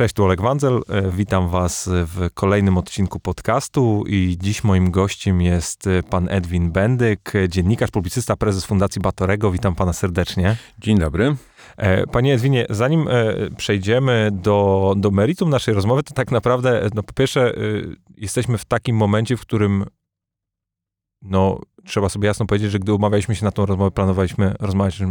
Cześć, tu Oleg Wandzel. E, witam Was w kolejnym odcinku podcastu i dziś moim gościem jest e, pan Edwin Bendyk, dziennikarz, publicysta, prezes Fundacji Batorego. Witam pana serdecznie. Dzień dobry. E, panie Edwinie, zanim przejdziemy do, do meritum naszej rozmowy, to tak naprawdę, no po pierwsze, jesteśmy w takim momencie, w którym no, trzeba sobie jasno powiedzieć, że gdy umawialiśmy się na tą rozmowę, planowaliśmy rozmawiać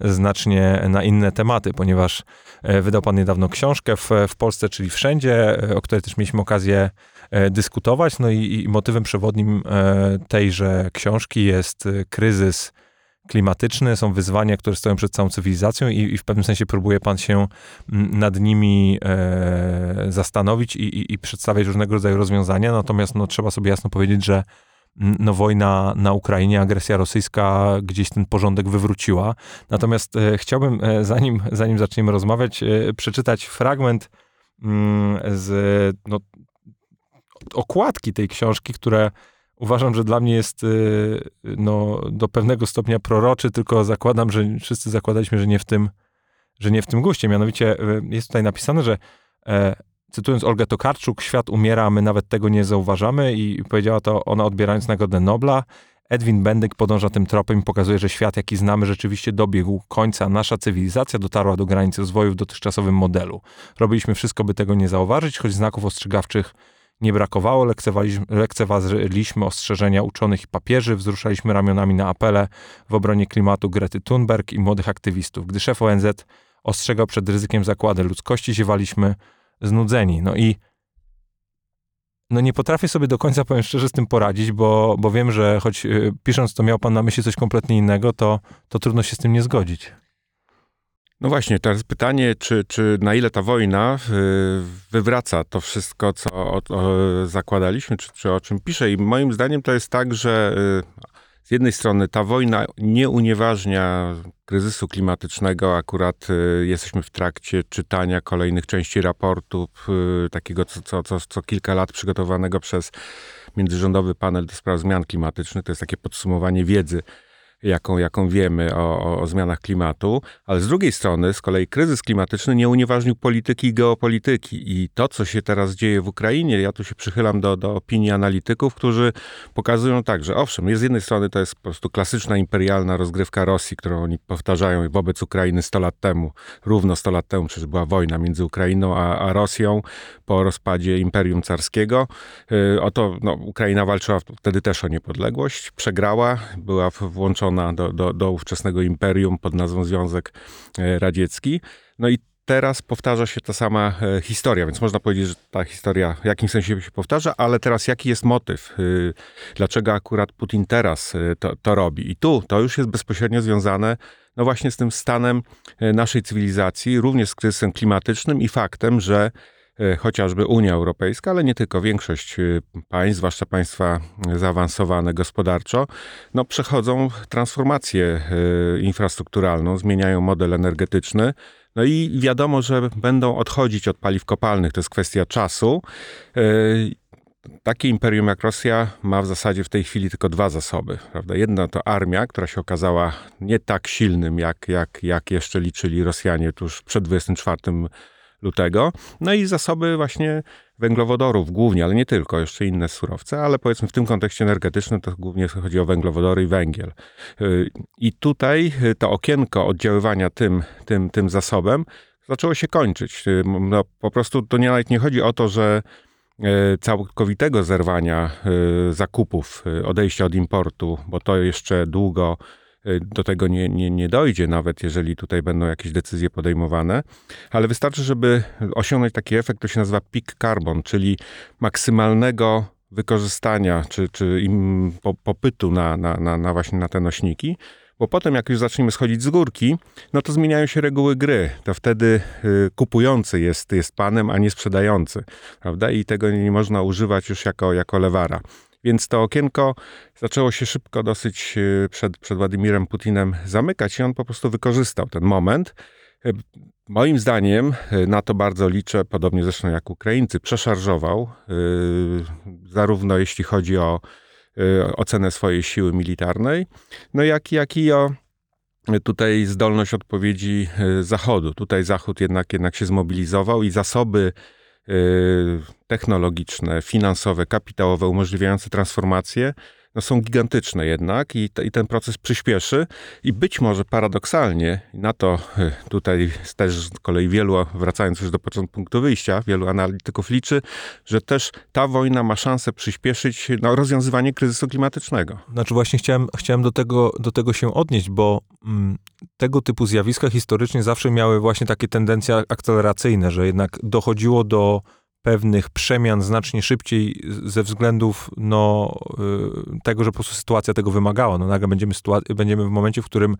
znacznie na inne tematy, ponieważ e, wydał pan niedawno książkę w, w Polsce, czyli Wszędzie, e, o której też mieliśmy okazję e, dyskutować. No i, i motywem przewodnim tejże książki jest kryzys klimatyczny, są wyzwania, które stoją przed całą cywilizacją i, i w pewnym sensie próbuje pan się nad nimi e, zastanowić i, i, i, przedstawiać różnego rodzaju rozwiązania. Natomiast no, trzeba sobie jasno powiedzieć, że no, wojna na Ukrainie, agresja rosyjska gdzieś ten porządek wywróciła. Natomiast e, chciałbym, e, zanim, zanim zaczniemy rozmawiać, e, przeczytać fragment mm, z no, okładki tej książki, które uważam, że dla mnie jest no, do pewnego stopnia proroczy, tylko zakładam, że wszyscy zakładaliśmy, że nie w tym, że nie w tym guście. Mianowicie jest tutaj napisane, że cytując Olgę Tokarczuk, świat umiera, a my nawet tego nie zauważamy i powiedziała to ona odbierając Nagrodę Nobla. Edwin Bendyk podąża tym tropem i pokazuje, że świat, jaki znamy, rzeczywiście dobiegł końca. Nasza cywilizacja dotarła do granicy rozwoju w dotychczasowym modelu. Robiliśmy wszystko, by tego nie zauważyć, choć znaków ostrzegawczych nie brakowało. Lekceważyliśmy ostrzeżenia uczonych i papieży, wzruszaliśmy ramionami na apele w obronie klimatu Grety Thunberg i młodych aktywistów. Gdy szef ONZ ostrzegał przed ryzykiem zakłady ludzkości, ziewaliśmy znudzeni. No i no nie potrafię sobie do końca, powiem szczerze, z tym poradzić, bo, bo wiem, że choć y, pisząc to miał pan na myśli coś kompletnie innego, to, to trudno się z tym nie zgodzić. No właśnie, teraz pytanie, czy, czy na ile ta wojna y, wywraca to wszystko, co o, o, zakładaliśmy, czy, czy o czym pisze. I moim zdaniem to jest tak, że y, z jednej strony ta wojna nie unieważnia kryzysu klimatycznego. Akurat y, jesteśmy w trakcie czytania kolejnych części raportu, y, takiego co, co, co, co kilka lat przygotowanego przez Międzyrządowy Panel do Spraw Zmian Klimatycznych. To jest takie podsumowanie wiedzy jaką, jaką wiemy o, o, zmianach klimatu, ale z drugiej strony z kolei kryzys klimatyczny nie unieważnił polityki i geopolityki. I to, co się teraz dzieje w Ukrainie, ja tu się przychylam do, do opinii analityków, którzy pokazują tak, że owszem, z jednej strony to jest po prostu klasyczna imperialna rozgrywka Rosji, którą oni powtarzają wobec Ukrainy 100 lat temu, równo 100 lat temu, przecież była wojna między Ukrainą a, a Rosją po rozpadzie Imperium Carskiego. Yy, oto no, Ukraina walczyła wtedy też o niepodległość, przegrała, była włączona do, do, do ówczesnego imperium pod nazwą Związek e, Radziecki. No i teraz powtarza się ta sama e, historia, więc można powiedzieć, że ta historia w jakimś sensie się powtarza, ale teraz jaki jest motyw? E, dlaczego akurat Putin teraz to, to robi? I tu to już jest bezpośrednio związane no właśnie z tym stanem naszej cywilizacji, również z kryzysem klimatycznym i faktem, że E, chociażby Unia Europejska, ale nie tylko, większość e, państw, zwłaszcza państwa zaawansowane gospodarczo, no, przechodzą transformację e, infrastrukturalną, zmieniają model energetyczny. No i wiadomo, że będą odchodzić od paliw kopalnych, to jest kwestia czasu. Takie imperium jak Rosja ma w zasadzie w tej chwili tylko dwa zasoby. Prawda? Jedna to armia, która się okazała nie tak silnym, jak, jak, jak jeszcze liczyli Rosjanie tuż przed 24 lutego. No i zasoby właśnie węglowodorów głównie, ale nie tylko, jeszcze inne surowce, ale powiedzmy w tym kontekście energetycznym to głównie chodzi o węglowodory i węgiel. Y, I tutaj y, to okienko oddziaływania tym, tym, tym zasobem zaczęło się kończyć. Y, no, po prostu to nie, nawet nie chodzi o to, że całkowitego zerwania zakupów, odejścia od importu, bo to jeszcze długo do tego nie, nie, nie dojdzie, nawet jeżeli tutaj będą jakieś decyzje podejmowane, ale wystarczy, żeby osiągnąć taki efekt, to się nazywa peak carbon, czyli maksymalnego wykorzystania czy, czy im popytu na, na, na, na właśnie na te nośniki, bo potem jak już zaczniemy schodzić z górki, no to zmieniają się reguły gry. To wtedy y, kupujący jest, jest panem, a nie sprzedający, prawda? I tego nie można używać już jako, jako lewara. Więc to okienko zaczęło się szybko dosyć e, przed, przed Władimirem Putinem zamykać i on po prostu wykorzystał ten moment. E, moim zdaniem, e, na to bardzo liczę, podobnie zresztą jak Ukraińcy, przeszarżował, zarówno jeśli chodzi o ocenę swojej siły militarnej, no jak, jak i o tutaj zdolność odpowiedzi Zachodu. Tutaj Zachód jednak, jednak się zmobilizował i zasoby technologiczne, finansowe, kapitałowe umożliwiające transformację no są gigantyczne jednak i, i, ten proces przyspieszy i być może paradoksalnie, na to e, tutaj też z kolei wielu, wracając już do punktu wyjścia, wielu analityków liczy, że też ta wojna ma szansę przyspieszyć no, rozwiązywanie kryzysu klimatycznego. Znaczy właśnie chciałem, chciałem do, tego, do tego się odnieść, bo mm, tego typu zjawiska historycznie zawsze miały właśnie takie tendencje akceleracyjne, że jednak dochodziło do pewnych przemian znacznie szybciej ze względów no, y, tego, że po prostu sytuacja tego wymagała. No, nagle będziemy, będziemy w momencie, w którym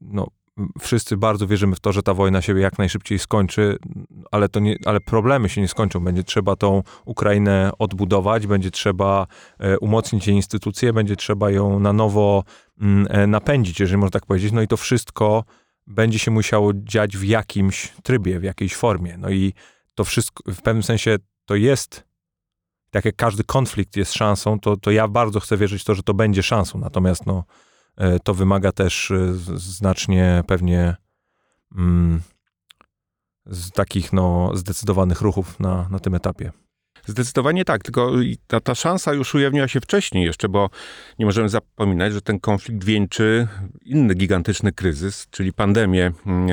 no, wszyscy bardzo wierzymy w to, że ta wojna się jak najszybciej skończy, ale, to nie, ale problemy się nie skończą. Będzie trzeba tą Ukrainę odbudować, będzie trzeba e, umocnić jej instytucje, będzie trzeba ją na nowo mm, e, napędzić, jeżeli można tak powiedzieć. No i to wszystko będzie się musiało dziać w jakimś trybie, w jakiejś formie. No i to wszystko, w pewnym sensie to jest, tak jak każdy konflikt jest szansą, to, to ja bardzo chcę wierzyć w to, że to będzie szansą. Natomiast no, e, to wymaga też e, znacznie pewnie mm, z takich no, zdecydowanych ruchów na, na tym etapie. Zdecydowanie tak, tylko ta, ta szansa już ujawniła się wcześniej jeszcze, bo nie możemy zapominać, że ten konflikt wieńczy inny gigantyczny kryzys, czyli pandemię mm,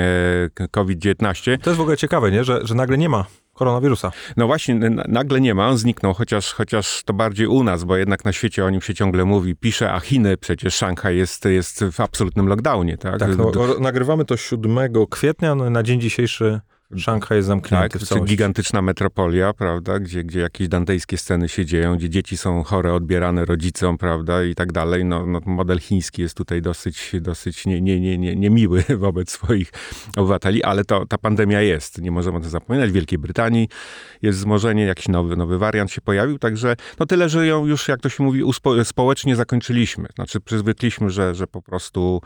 e, COVID-19. To jest w ogóle ciekawe, nie? Że, że nagle nie ma koronawirusa. No właśnie, nagle nie ma, on zniknął, chociaż, chociaż to bardziej u nas, bo jednak na świecie o nim się ciągle mówi, pisze, a Chiny, przecież Szanghaj jest, jest w absolutnym lockdownie, tak? Tak, no, nagrywamy to 7 kwietnia, no, na dzień dzisiejszy Szanghaj jest zamknięty tak, w gigantyczna metropolia, prawda, gdzie, gdzie jakieś dantejskie sceny się dzieją, gdzie dzieci są chore, odbierane rodzicom, prawda, i tak dalej. No, no model chiński jest tutaj dosyć, dosyć nie, nie, nie, nie, niemiły wobec swoich obywateli, ale to, ta pandemia jest, nie możemy o tym zapominać. W Wielkiej Brytanii jest wzmożenie, jakiś nowy, nowy wariant się pojawił, także no tyle, że ją już, jak to się mówi, uspo- społecznie zakończyliśmy. Znaczy przyzwykliśmy, że, że po prostu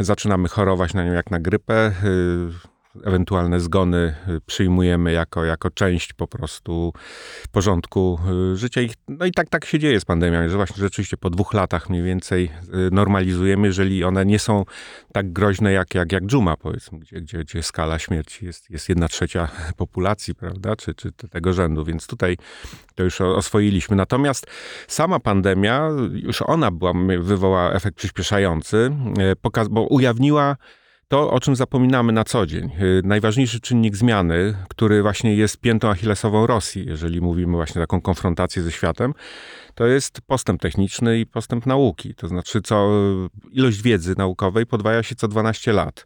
zaczynamy chorować na nią jak na grypę, yy, ewentualne zgony y, przyjmujemy jako, jako część po prostu porządku y, życia. no i tak, tak się dzieje z pandemią, że właśnie rzeczywiście po dwóch latach mniej więcej y, normalizujemy, jeżeli one nie są tak groźne jak, jak, jak dżuma, powiedzmy, gdzie, gdzie, gdzie skala śmierci jest, jest jedna trzecia populacji, prawda, czy, czy tego rzędu, więc tutaj to już oswoiliśmy. Natomiast sama pandemia, już ona była, wywołała efekt przyspieszający, bo ujawniła to, o czym zapominamy na co dzień. Y, najważniejszy czynnik zmiany, który właśnie jest piętą achillesową Rosji, jeżeli mówimy właśnie taką konfrontację ze światem, to jest postęp techniczny i postęp nauki. To znaczy, co ilość wiedzy naukowej podwaja się co 12 lat.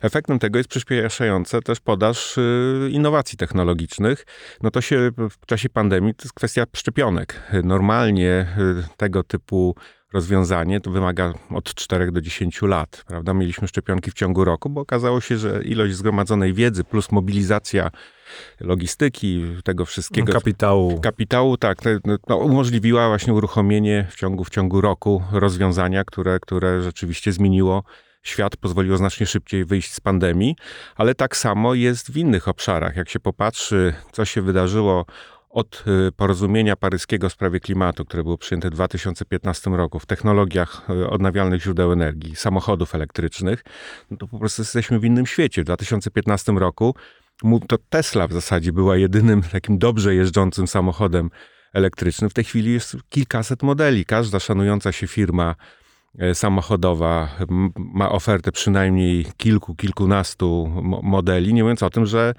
Efektem tego jest przyspieszające też podaż y, innowacji technologicznych. No to się w czasie pandemii to jest kwestia szczepionek. Normalnie y, tego typu rozwiązanie, to wymaga od 4 do 10 lat, prawda? Mieliśmy szczepionki w ciągu roku, bo okazało się, że ilość zgromadzonej wiedzy plus mobilizacja logistyki, tego wszystkiego. Kapitału. Kapitału, tak, no, umożliwiła właśnie uruchomienie w ciągu, w ciągu roku rozwiązania, które, które rzeczywiście zmieniło świat, pozwoliło znacznie szybciej wyjść z pandemii, ale tak samo jest w innych obszarach. Jak się popatrzy, co się wydarzyło od y, porozumienia paryskiego w sprawie klimatu, które było przyjęte w 2015 roku w technologiach y, odnawialnych źródeł energii, samochodów elektrycznych, no to po prostu jesteśmy w innym świecie. W 2015 roku to Tesla w zasadzie była jedynym takim dobrze jeżdżącym samochodem elektrycznym. W tej chwili jest kilkaset modeli. Każda szanująca się firma e, samochodowa ma ofertę przynajmniej kilku, kilkunastu modeli, nie mówiąc o tym, że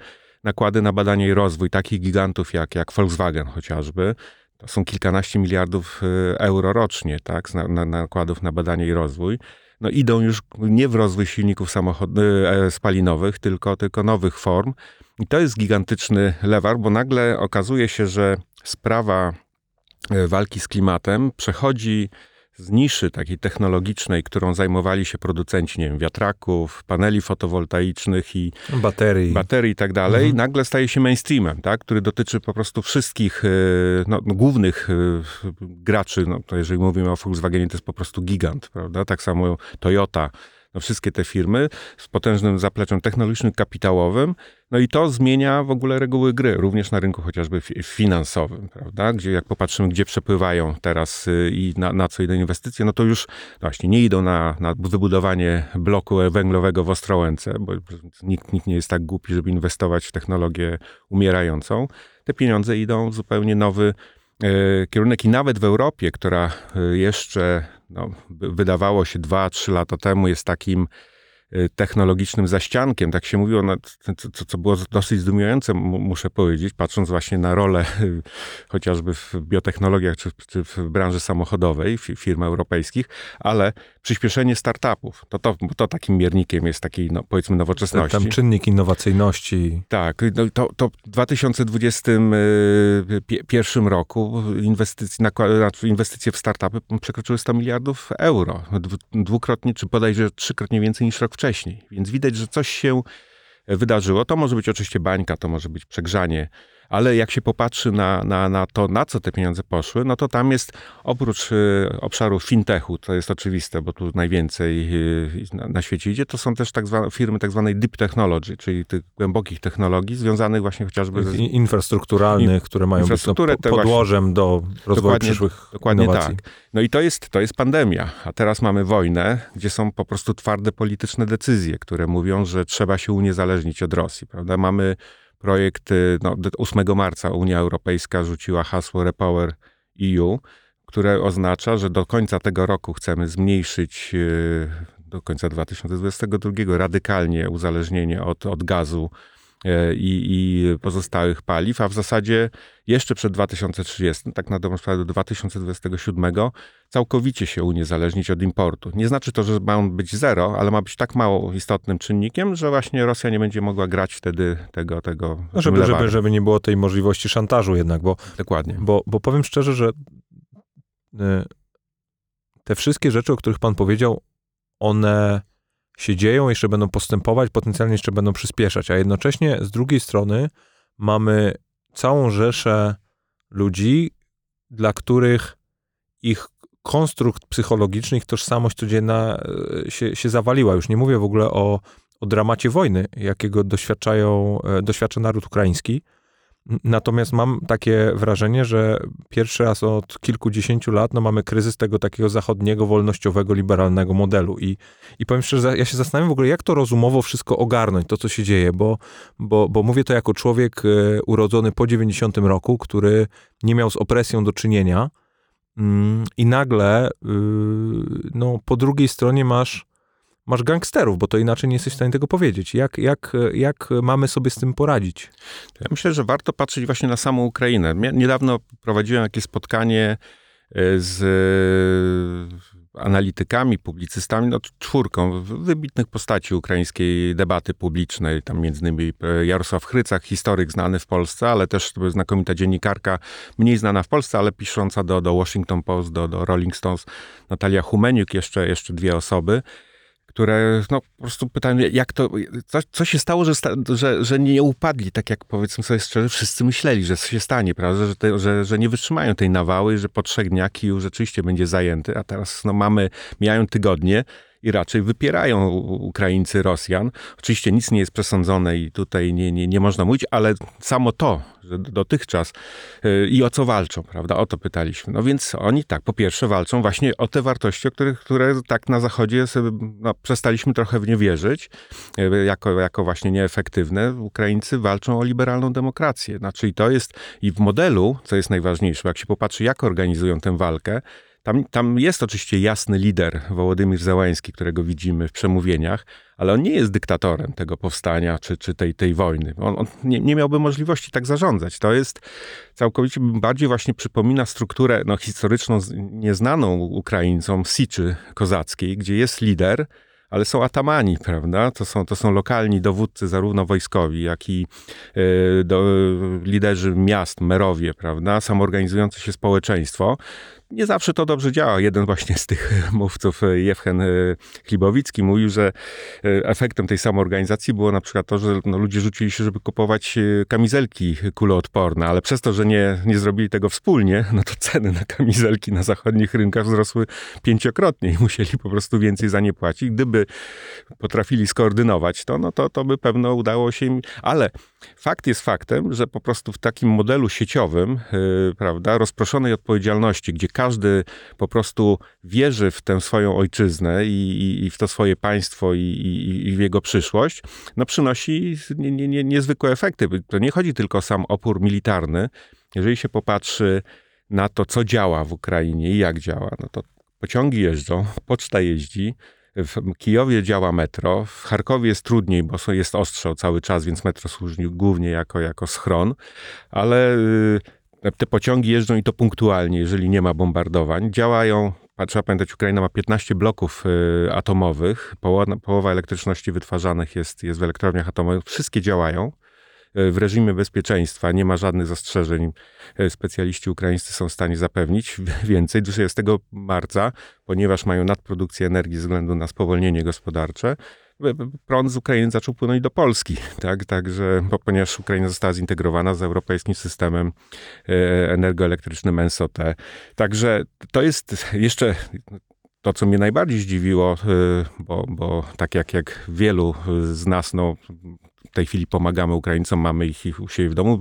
nakłady na badanie i rozwój takich gigantów jak, jak Volkswagen chociażby, to są kilkanaście miliardów y, euro rocznie, tak, na, na, nakładów na badanie i rozwój. No idą już nie w rozwój silników samochod- y, e, spalinowych, tylko, tylko nowych form. I to jest gigantyczny lewar, bo nagle okazuje się, że sprawa e, walki z klimatem przechodzi z niszy takiej technologicznej, którą zajmowali się producenci, nie wiem, wiatraków, paneli fotowoltaicznych i baterii, baterii i tak dalej, mhm. nagle staje się mainstreamem, tak, który dotyczy po prostu wszystkich e, no, no, głównych e, graczy. No, to jeżeli mówimy o Volkswagenie, to jest po prostu gigant, prawda? Tak samo Toyota no wszystkie te firmy z potężnym zapleczem technologicznym, kapitałowym, no i to zmienia w ogóle reguły gry, również na rynku chociażby finansowym, prawda? Gdzie jak popatrzymy, gdzie przepływają teraz y, i na, na co idą inwestycje, no to już właśnie nie idą na, na wybudowanie bloku węglowego w Ostrołęce, bo nikt, nikt nie jest tak głupi, żeby inwestować w technologię umierającą. Te pieniądze idą w zupełnie nowy y, kierunek i nawet w Europie, która y, jeszcze no, wydawało się 2-3 lata temu jest takim Y, technologicznym zaściankiem, tak się mówiło, no, co, co było dosyć zdumiewające, muszę powiedzieć, patrząc właśnie na rolę chociażby w biotechnologiach czy, czy w branży samochodowej firm europejskich, ale przyspieszenie startupów, to, to, to takim miernikiem jest takiej, no, powiedzmy, nowoczesności. Tam czynnik innowacyjności. Tak, no, to, to w 2021 y, roku inwestycje, znaczy inwestycje w startupy przekroczyły 100 miliardów euro. Dwukrotnie, czy bodajże trzykrotnie więcej niż rok wcześniej. Więc widać, że coś się wydarzyło. To może być oczywiście bańka, to może być przegrzanie ale jak się popatrzy na, na, na to, na co te pieniądze poszły, no to tam jest oprócz y, obszaru fintechu, to jest oczywiste, bo tu najwięcej y, na, na, świecie idzie, to są też tak zwane, firmy tak zwanej deep technology, czyli tych głębokich technologii związanych właśnie chociażby z... Infrastrukturalnych, in, które mają być no, podłożem właśnie, do rozwoju dokładnie, przyszłych dokładnie innowacji. tak. No i to jest, to jest pandemia, a teraz mamy wojnę, gdzie są po prostu twarde polityczne decyzje, które mówią, że trzeba się uniezależnić od Rosji, prawda? Mamy projekt, no, 8 marca Unia Europejska rzuciła hasło Repower EU, które oznacza, że do końca tego roku chcemy zmniejszyć e, do końca 2022 radykalnie uzależnienie od, od gazu i, i pozostałych paliw, a w zasadzie jeszcze przed 2030, tak na dobrą sprawę do 2027, całkowicie się uniezależnić od importu. Nie znaczy to, że ma on być zero, ale ma być tak mało istotnym czynnikiem, że właśnie Rosja nie będzie mogła grać wtedy tego, tego no, żeby, żeby, żeby nie było tej możliwości szantażu jednak, bo, Dokładnie. Bo, bo powiem szczerze, że e, te wszystkie rzeczy, o których pan powiedział, one się dzieją, jeszcze będą postępować, potencjalnie jeszcze będą przyspieszać, a jednocześnie z drugiej strony mamy całą rzeszę ludzi, dla których ich konstrukt psychologiczny, ich tożsamość codzienna e, się, się zawaliła. Już nie mówię w ogóle o, o dramacie wojny, jakiego doświadczają, e, doświadcza naród ukraiński, Natomiast mam takie wrażenie, że pierwszy raz od kilkudziesięciu lat no, mamy kryzys tego takiego zachodniego, wolnościowego, liberalnego modelu. I, I powiem szczerze, ja się zastanawiam w ogóle, jak to rozumowo wszystko ogarnąć, to co się dzieje, bo, bo, bo mówię to jako człowiek e, urodzony po 90 roku, który nie miał z opresją do czynienia. Mm, I nagle, y, no, po drugiej stronie masz masz gangsterów, bo to inaczej nie jesteś w stanie tego powiedzieć. Jak, jak, jak mamy sobie z tym poradzić? Ja myślę, że warto patrzeć właśnie na samą Ukrainę. Niedawno prowadziłem jakieś spotkanie e, z e, analitykami, publicystami, no czwórką wybitnych postaci ukraińskiej debaty publicznej, tam między innymi e, Jarosław Chrycak, historyk znany w Polsce, ale też znakomita dziennikarka, mniej znana w Polsce, ale pisząca do, do Washington Post, do, do Rolling Stones, Natalia Humeniuk, jeszcze, jeszcze dwie osoby które no, po prostu pytają, jak to, co, co się stało, że, że, że nie upadli, tak jak powiedzmy sobie szczerze, wszyscy myśleli, że się stanie, prawda, że, te, że, że nie wytrzymają tej nawały, że po trzech dniach Kijów rzeczywiście będzie zajęty, a teraz no, mamy, mijają tygodnie, i raczej wypierają Ukraińcy Rosjan. Oczywiście nic nie jest przesądzone i tutaj nie, nie, nie można mówić, ale samo to, że dotychczas yy, i o co walczą, prawda? O to pytaliśmy. No więc oni tak, po pierwsze walczą właśnie o te wartości, o których, które tak na Zachodzie sobie, no, przestaliśmy trochę w nie wierzyć, yy, jako, jako właśnie nieefektywne. Ukraińcy walczą o liberalną demokrację. Znaczy i to jest i w modelu, co jest najważniejsze, jak się popatrzy, jak organizują tę walkę, tam, tam jest oczywiście jasny lider, Wołodymyr Załański, którego widzimy w przemówieniach, ale on nie jest dyktatorem tego powstania czy, czy tej, tej wojny. On, on nie, nie, miałby możliwości tak zarządzać. To jest całkowicie bardziej właśnie przypomina strukturę no, historyczną, nieznaną Ukraińcom Siczy kozackiej, gdzie jest lider, ale są atamani, prawda? To są, to są lokalni dowódcy, zarówno wojskowi, jak i e, do, liderzy miast, merowie, prawda? Samoorganizujące się społeczeństwo. Nie zawsze to dobrze działa. Jeden właśnie z tych mówców, Jewchen Chlibowicki, mówił, że efektem tej samoorganizacji było na przykład to, że no, ludzie rzucili się, żeby kupować kamizelki kuloodporne, ale przez to, że nie, nie zrobili tego wspólnie, no to ceny na kamizelki na zachodnich rynkach wzrosły pięciokrotnie i musieli po prostu więcej za nie płacić. Gdyby potrafili skoordynować to, no to, to by pewno udało się im, ale fakt jest faktem, że po prostu w takim modelu sieciowym, yy, prawda, rozproszonej odpowiedzialności, gdzie każdy po prostu wierzy w tę swoją ojczyznę i, i, i w to swoje państwo i, i, w jego przyszłość, no przynosi nie, nie, nie, niezwykłe efekty. To nie chodzi tylko o sam opór militarny. Jeżeli się popatrzy na to, co działa w Ukrainie i jak działa, no to pociągi jeżdżą, poczta jeździ, w Kijowie działa metro, w Charkowie jest trudniej, bo jest ostrzał cały czas, więc metro służy głównie jako, jako schron, ale y, te pociągi jeżdżą i to punktualnie, jeżeli nie ma bombardowań. Działają, trzeba pamiętać, Ukraina ma 15 bloków y, atomowych, połowa, połowa elektryczności wytwarzanych jest, jest w elektrowniach atomowych, wszystkie działają. E, w reżimie bezpieczeństwa, nie ma żadnych zastrzeżeń. E, specjaliści ukraińscy są w stanie zapewnić więcej. 20 marca, ponieważ mają nadprodukcję energii ze względu na spowolnienie gospodarcze, prąd z Ukrainy zaczął płynąć do Polski, tak? Także, ponieważ Ukraina została zintegrowana z europejskim systemem e, energoelektrycznym NSOT. Także to jest jeszcze to, co mnie najbardziej zdziwiło, bo, bo tak jak, jak wielu z nas, no, tej chwili pomagamy Ukraińcom, mamy ich, ich u siebie w domu,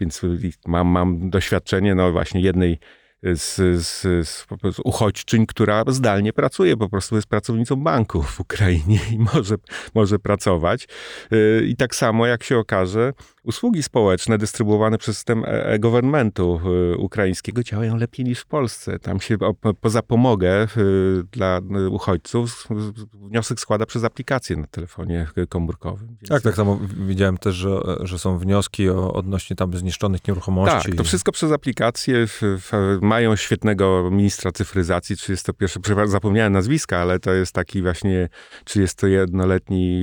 więc mam, mam doświadczenie no właśnie jednej z, z, z, z uchodźczyń, która zdalnie pracuje, po prostu jest pracownicą banku w Ukrainie i może, może pracować. Y, I tak samo, jak się okaże, usługi społeczne dystrybuowane przez system e, e-governmentu y, ukraińskiego działają lepiej niż w Polsce. Tam się poza pomogę y, dla uchodźców wniosek składa przez aplikację na telefonie komórkowym. Więc tak, tak samo widziałem też, że, że są wnioski o, odnośnie tam zniszczonych nieruchomości. Tak, to wszystko przez aplikację. Mają świetnego ministra cyfryzacji, 31, zapomniałem nazwiska, ale to jest taki właśnie 31-letni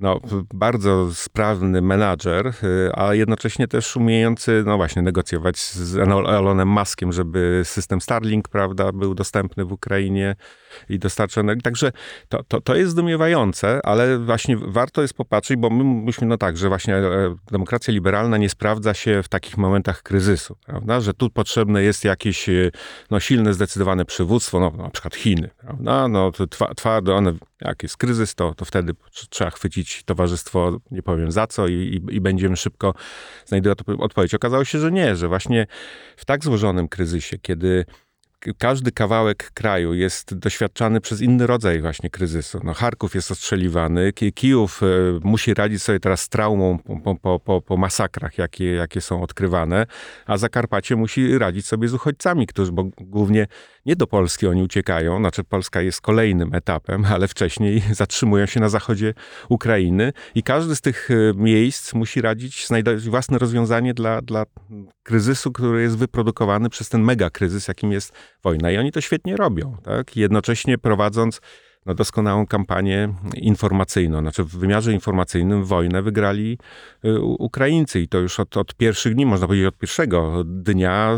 no, bardzo sprawny menadżer, y, a jednocześnie też umiejący, no właśnie, negocjować z Elonem Muskiem, żeby system Starlink, prawda, był dostępny w Ukrainie i dostarczony. Także to, to, to jest zdumiewające, ale właśnie warto jest popatrzeć, bo my myśmy, no tak, że właśnie e, demokracja liberalna nie sprawdza się w takich momentach kryzysu, prawda, że tu potrzebne jest jakieś e, no, silne, zdecydowane przywództwo, no, na przykład Chiny, prawda, no, twardo, one, jak jest kryzys, to, to wtedy trzeba chwycić towarzystwo, nie powiem za co i, i, będziemy szybko znajdować odpowiedź. Okazało się, że nie, że właśnie w tak złożonym kryzysie, kiedy każdy kawałek kraju jest doświadczany przez inny rodzaj właśnie kryzysu. No, Charków jest ostrzeliwany, Kijów e, musi radzić sobie teraz z traumą po, po, po, po, masakrach, jakie, jakie są odkrywane, a Zakarpacie musi radzić sobie z uchodźcami, którzy, bo głównie nie do Polski oni uciekają, znaczy Polska jest kolejnym etapem, ale wcześniej zatrzymują się na zachodzie Ukrainy i każdy z tych e, miejsc musi radzić, znajdować własne rozwiązanie dla, dla kryzysu, który jest wyprodukowany przez ten mega kryzys, jakim jest wojna. I oni to świetnie robią, tak? Jednocześnie prowadząc no, doskonałą kampanię informacyjną. Znaczy w wymiarze informacyjnym wojnę wygrali y, Ukraińcy i to już od, od pierwszych dni, można powiedzieć od pierwszego dnia,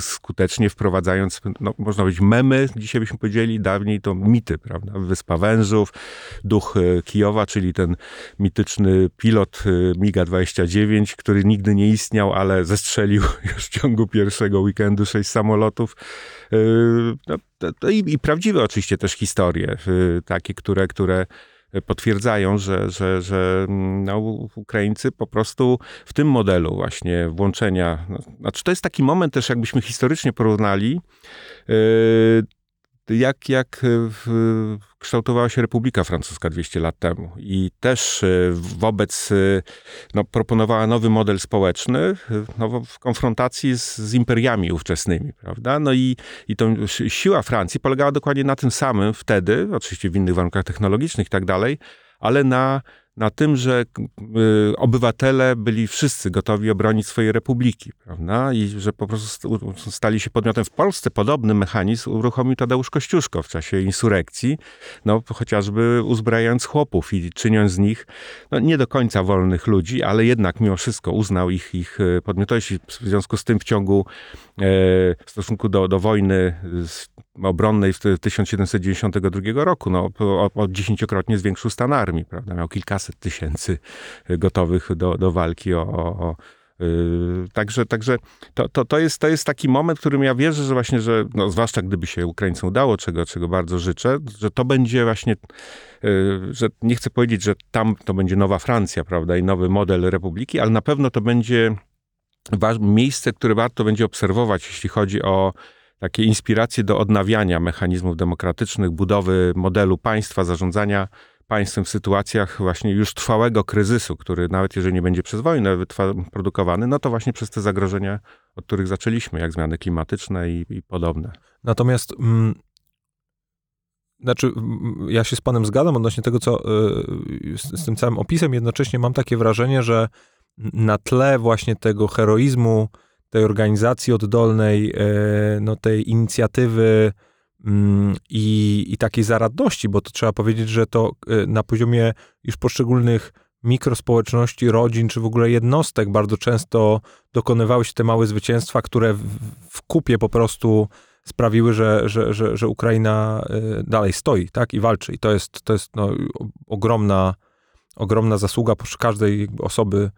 skutecznie wprowadzając, no, można powiedzieć memy, dzisiaj byśmy powiedzieli, dawniej to mity, prawda? Wyspa Wężów, duch y, Kijowa, czyli ten mityczny pilot y, MiGa-29, który nigdy nie istniał, ale zestrzelił już w ciągu pierwszego weekendu sześć samolotów. No, i, i prawdziwe oczywiście też historie, y, takie, które, które potwierdzają, że, że, że mm, no, Ukraińcy po prostu w tym modelu właśnie włączenia, no, znaczy to jest taki moment też, jakbyśmy historycznie porównali, yy, jak, jak w, kształtowała się Republika Francuska 200 lat temu i też e, wobec, e, no, proponowała nowy model społeczny e, no, w konfrontacji z, z imperiami ówczesnymi, prawda? No i, i to siła Francji polegała dokładnie na tym samym wtedy, oczywiście w innych warunkach technologicznych i tak dalej, ale na na tym, że y, obywatele byli wszyscy gotowi obronić swojej republiki, prawda? I że po prostu stali się podmiotem. W Polsce podobny mechanizm uruchomił Tadeusz Kościuszko w czasie insurrekcji, no chociażby uzbrajając chłopów i czyniąc z nich no, nie do końca wolnych ludzi, ale jednak mimo wszystko uznał ich, ich y, podmiotowość. W związku z tym w ciągu e, w stosunku do, do wojny obronnej w 1792 roku, no, o, o dziesięciokrotnie zwiększył stan armii, prawda? Miał kilkaset tysięcy gotowych do, do walki o, o Yy, także także to, to, to, jest, to jest taki moment, w którym ja wierzę, że właśnie, że no, zwłaszcza gdyby się Ukraińcom udało, czego, czego bardzo życzę, że to będzie właśnie, yy, że nie chcę powiedzieć, że tam to będzie nowa Francja, prawda, i nowy model republiki, ale na pewno to będzie miejsce, które warto będzie obserwować, jeśli chodzi o takie inspiracje do odnawiania mechanizmów demokratycznych, budowy modelu państwa, zarządzania państwem w sytuacjach właśnie już trwałego kryzysu, który nawet jeżeli nie będzie przez wojnę produkowany, no to właśnie przez te zagrożenia, od których zaczęliśmy, jak zmiany klimatyczne i, i podobne. Natomiast mm, znaczy, ja się z panem zgadzam odnośnie tego, co y, z, z tym całym opisem, jednocześnie mam takie wrażenie, że na tle właśnie tego heroizmu, tej organizacji oddolnej, e, no tej inicjatywy mm, i, i takiej zaradności, bo to trzeba powiedzieć, że to e, na poziomie już poszczególnych mikrospołeczności, rodzin, czy w ogóle jednostek bardzo często dokonywały się te małe zwycięstwa, które w, w kupie po prostu sprawiły, że, że, że, że Ukraina e, dalej stoi, tak, i walczy. I to jest, to jest no, ogromna, ogromna zasługa każdej osoby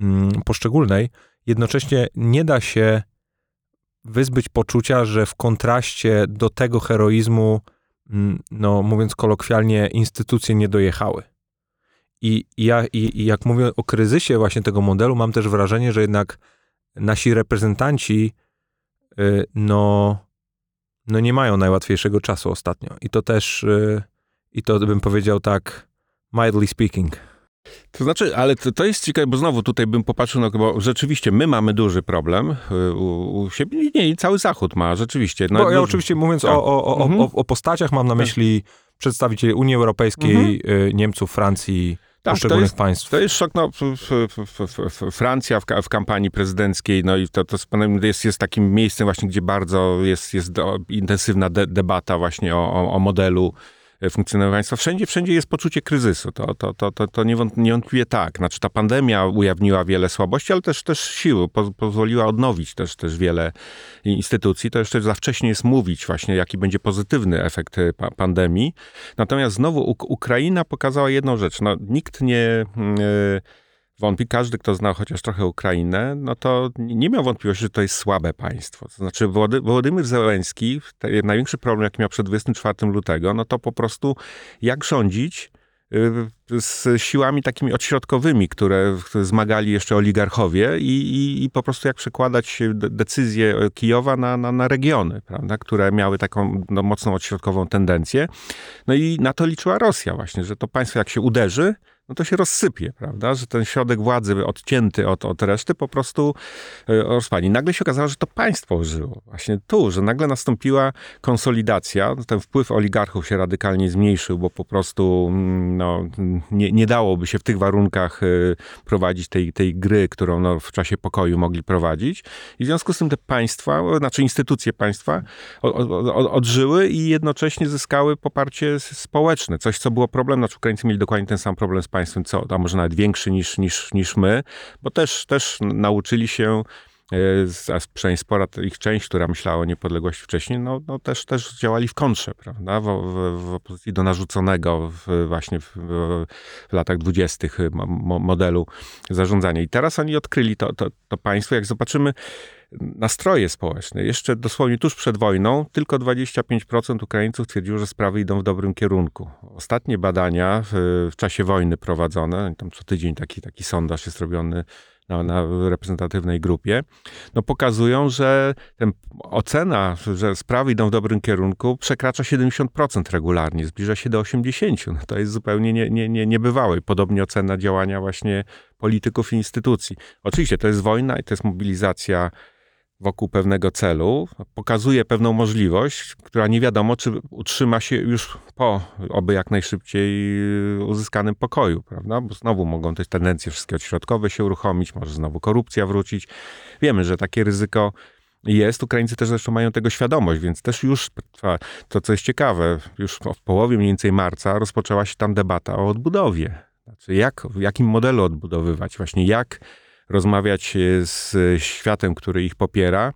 mm, poszczególnej. Jednocześnie nie da się wyzbyć poczucia, że w kontraście do tego heroizmu, mm, no mówiąc kolokwialnie, instytucje nie dojechały. I, ja, i, i jak mówię o kryzysie właśnie tego modelu, mam też wrażenie, że jednak nasi reprezentanci, y, no, no nie mają najłatwiejszego czasu ostatnio. I to też, y, i to bym powiedział tak, mildly speaking. To znaczy, ale to, to jest ciekawe, bo znowu tutaj bym popatrzył, no, bo rzeczywiście my mamy duży problem y, u, u siebie. Nie, cały Zachód ma, rzeczywiście. No, bo ja oczywiście mówiąc tak. o, o, mhm. o, o, postaciach, mam na tak. myśli przedstawicieli Unii Europejskiej, mhm. Niemców, Francji, tak, poszczególnych to jest, państw. To jest szok, no, Francja w, w, kampanii prezydenckiej, no i to, to jest, jest takim miejscem właśnie, gdzie bardzo jest, jest intensywna de, debata właśnie o, o, o modelu funkcjonowania państwa. Wszędzie, wszędzie jest poczucie kryzysu. To, to, to, to, to niewątpliwie tak. Znaczy ta pandemia ujawniła wiele słabości, ale też, też siły. Po, pozwoliła odnowić też, też wiele instytucji. To jeszcze za wcześnie jest mówić właśnie, jaki będzie pozytywny efekt e, pa pandemii. Natomiast znowu Ukraina pokazała jedną rzecz. No, nikt nie... Yy, wątpi, każdy, kto znał chociaż trochę Ukrainę, no to nie miał wątpliwości, że to jest słabe państwo. To znaczy Władimir Zełenski, największy problem, jaki miał przed 24 lutego, no to po prostu jak rządzić y, z siłami takimi odśrodkowymi, które zmagali jeszcze oligarchowie i, i, i, po prostu jak przekładać decyzje Kijowa na, na, na regiony, prawda, które miały taką no, mocną odśrodkową tendencję. No i na to liczyła Rosja właśnie, że to państwo jak się uderzy, no to się rozsypie, prawda? Że ten środek władzy odcięty od, od reszty po prostu e, rozpadnie. Nagle się okazało, że to państwo żyło. Właśnie tu, że nagle nastąpiła konsolidacja. Ten wpływ oligarchów się radykalnie zmniejszył, bo po prostu mm, no, nie, nie dałoby się w tych warunkach e, prowadzić tej, tej gry, którą no, w czasie pokoju mogli prowadzić. I w związku z tym te państwa, znaczy instytucje państwa odżyły i jednocześnie zyskały poparcie społeczne. Coś, co było problem, znaczy Ukraińcy mieli dokładnie ten sam problem z państwem państwem, co, a może nawet większy niż, niż, niż my, bo też, też nauczyli się e, a przynajmniej spora ich część, która myślała o niepodległości wcześniej, no, no też, też działali w kontrze, prawda, w, w, w opozycji do narzuconego w, właśnie w, w, latach dwudziestych modelu zarządzania. I teraz oni odkryli to, to, to państwo, jak zobaczymy, nastroje społeczne. Jeszcze dosłownie tuż przed wojną tylko 25% Ukraińców twierdziło, że sprawy idą w dobrym kierunku. Ostatnie badania w, czasie wojny prowadzone, tam co tydzień taki, taki sondaż jest robiony na, na, reprezentatywnej grupie, no pokazują, że ten ocena, że sprawy idą w dobrym kierunku, przekracza 70% regularnie, zbliża się do 80%. No to jest zupełnie nie, nie, nie, niebywałe. Podobnie ocena działania właśnie polityków i instytucji. Oczywiście to jest wojna i to jest mobilizacja wokół pewnego celu, pokazuje pewną możliwość, która nie wiadomo, czy utrzyma się już po oby jak najszybciej uzyskanym pokoju, prawda? Bo znowu mogą te tendencje wszystkie odśrodkowe się uruchomić, może znowu korupcja wrócić. Wiemy, że takie ryzyko jest. Ukraińcy też zresztą mają tego świadomość, więc też już trwa to, co jest ciekawe, już w połowie mniej więcej marca rozpoczęła się tam debata o odbudowie. Znaczy, jak, w jakim modelu odbudowywać, właśnie jak rozmawiać z światem, który ich popiera,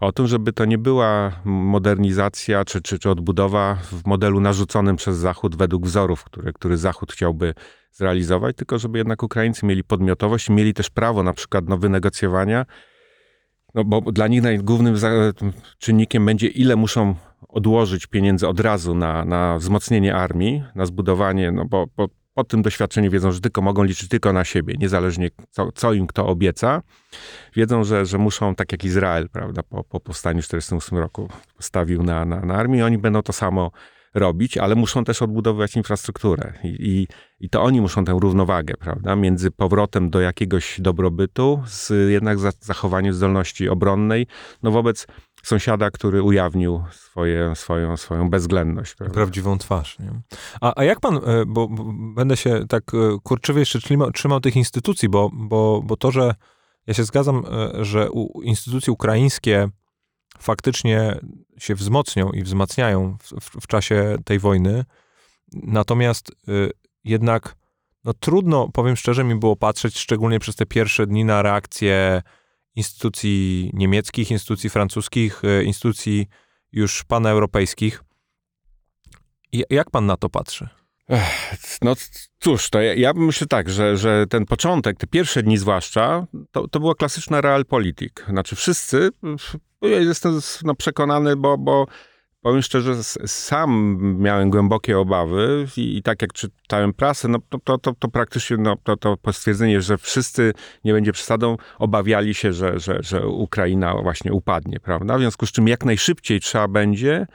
o tym, żeby to nie była modernizacja czy, czy, czy odbudowa w modelu narzuconym przez Zachód według wzorów, które, który Zachód chciałby zrealizować, tylko żeby jednak Ukraińcy mieli podmiotowość, mieli też prawo na przykład do wynegocjowania no bo dla nich najgłównym czynnikiem będzie, ile muszą odłożyć pieniędzy od razu na, na wzmocnienie armii, na zbudowanie, no bo, bo po tym doświadczeniu wiedzą, że tylko mogą liczyć tylko na siebie, niezależnie co, co im kto obieca. Wiedzą, że, że muszą, tak jak Izrael, prawda, po, po powstaniu w 1948 roku postawił na, na, na armię, oni będą to samo robić, ale muszą też odbudowywać infrastrukturę. I, i, I, to oni muszą tę równowagę, prawda, między powrotem do jakiegoś dobrobytu, z jednak zachowaniem zdolności obronnej, no wobec sąsiada, który ujawnił swoje, swoją, swoją bezwzględność. Prawda? Prawdziwą twarz. Nie? A, a jak pan, e, bo, bo, będę się tak e, kurczywie jeszcze trzymał, trzymał tych instytucji, bo, bo, bo to, że ja się zgadzam, e, że u, instytucje ukraińskie faktycznie się wzmocnią i wzmacniają w, w, w czasie tej wojny. Natomiast y, jednak no, trudno, powiem szczerze, mi było patrzeć, szczególnie przez te pierwsze dni, na reakcję instytucji niemieckich, instytucji francuskich, y, instytucji już paneuropejskich. Jak pan na to patrzy? No cóż, to ja, ja myślę tak, że, że ten początek, te pierwsze dni zwłaszcza, to, to była klasyczna realpolitik. Znaczy wszyscy, ja jestem no, przekonany, bo, bo powiem szczerze, sam miałem głębokie obawy i, i tak jak czytałem prasę, no to, to, to, to praktycznie no, to, to stwierdzenie, że wszyscy, nie będzie przesadą, obawiali się, że, że, że Ukraina właśnie upadnie, prawda? W związku z czym jak najszybciej trzeba będzie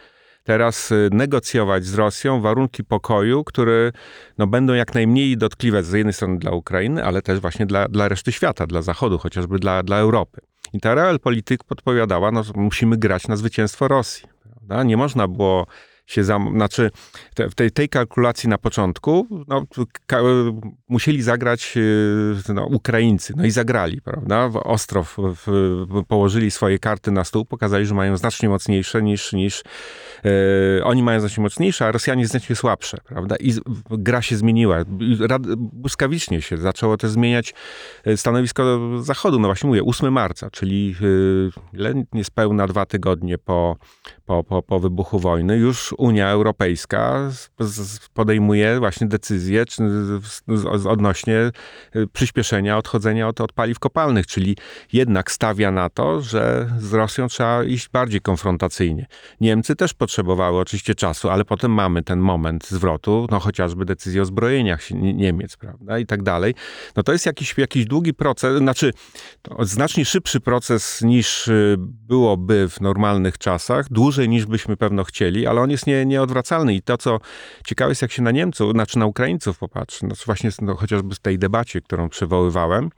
teraz y, negocjować z Rosją warunki pokoju, które no, będą jak najmniej dotkliwe z jednej strony dla Ukrainy, ale też właśnie dla, dla reszty świata, dla Zachodu, chociażby dla, dla Europy. I ta realpolitik podpowiadała, no, musimy grać na zwycięstwo Rosji. Prawda? Nie można było się zam... Znaczy, te, w tej, tej kalkulacji na początku no, ka, musieli zagrać y, no, Ukraińcy. No i zagrali, prawda? Ostro w, położyli swoje karty na stół, pokazali, że mają znacznie mocniejsze niż, niż e, oni mają znacznie mocniejsze, a Rosjanie znacznie słabsze, prawda? I gra się zmieniła. Rad, błyskawicznie się zaczęło też zmieniać e, stanowisko Zachodu. No właśnie mówię, 8 marca, czyli e, niespełna dwa tygodnie po, po, po, po wybuchu wojny, już Unia Europejska podejmuje właśnie decyzje odnośnie y, przyspieszenia odchodzenia od, od paliw kopalnych, czyli jednak stawia na to, że z Rosją trzeba iść bardziej konfrontacyjnie. Niemcy też potrzebowały oczywiście czasu, ale potem mamy ten moment zwrotu, no chociażby decyzji o zbrojeniach Niemiec, prawda, i tak dalej. No to jest jakiś, jakiś długi proces, znaczy znacznie szybszy proces niż y, byłoby w normalnych czasach, dłużej niż byśmy pewno chcieli, ale on jest nie, nieodwracalny. I to, co ciekawe jest, jak się na Niemców, znaczy na Ukraińców popatrzy, no właśnie no, chociażby w tej debacie, którą przywoływałem,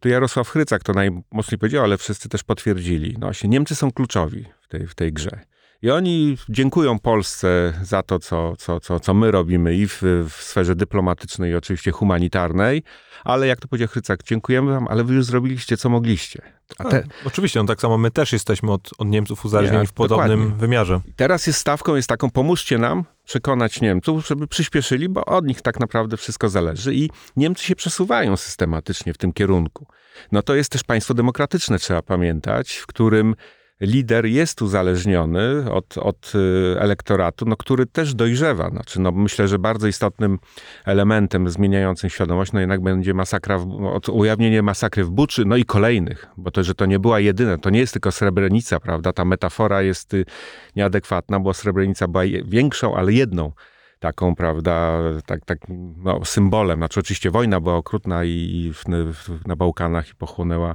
tu Jarosław Chrycak to najmocniej powiedział, ale wszyscy też potwierdzili. No właśnie, Niemcy są kluczowi w tej, w tej grze. I oni dziękują Polsce za to, co, co, co, co my robimy i w, w sferze dyplomatycznej, i oczywiście humanitarnej, ale jak to powiedział Chrycak, dziękujemy wam, ale wy już zrobiliście, co mogliście. A te... oczywiście, no tak samo my też jesteśmy od, od Niemców uzależnieni Nie, w podobnym dokładnie. wymiarze. Teraz jest stawką, jest taką, pomóżcie nam przekonać Niemców, żeby przyspieszyli, bo od nich tak naprawdę wszystko zależy i Niemcy się przesuwają systematycznie w tym kierunku. No to jest też państwo demokratyczne, trzeba pamiętać, w którym lider jest uzależniony od, od y, elektoratu, no, który też dojrzewa. Znaczy, no, myślę, że bardzo istotnym elementem zmieniającym świadomość no, jednak będzie masakra, w, ujawnienie masakry w Buczy, no i kolejnych, bo to, że to nie była jedyna, to nie jest tylko Srebrenica, prawda? Ta metafora jest y, nieadekwatna, bo Srebrenica była większą, ale jedną taką, prawda, tak, tak no, symbolem. Znaczy oczywiście wojna była okrutna i, w, w, na Bałkanach i pochłonęła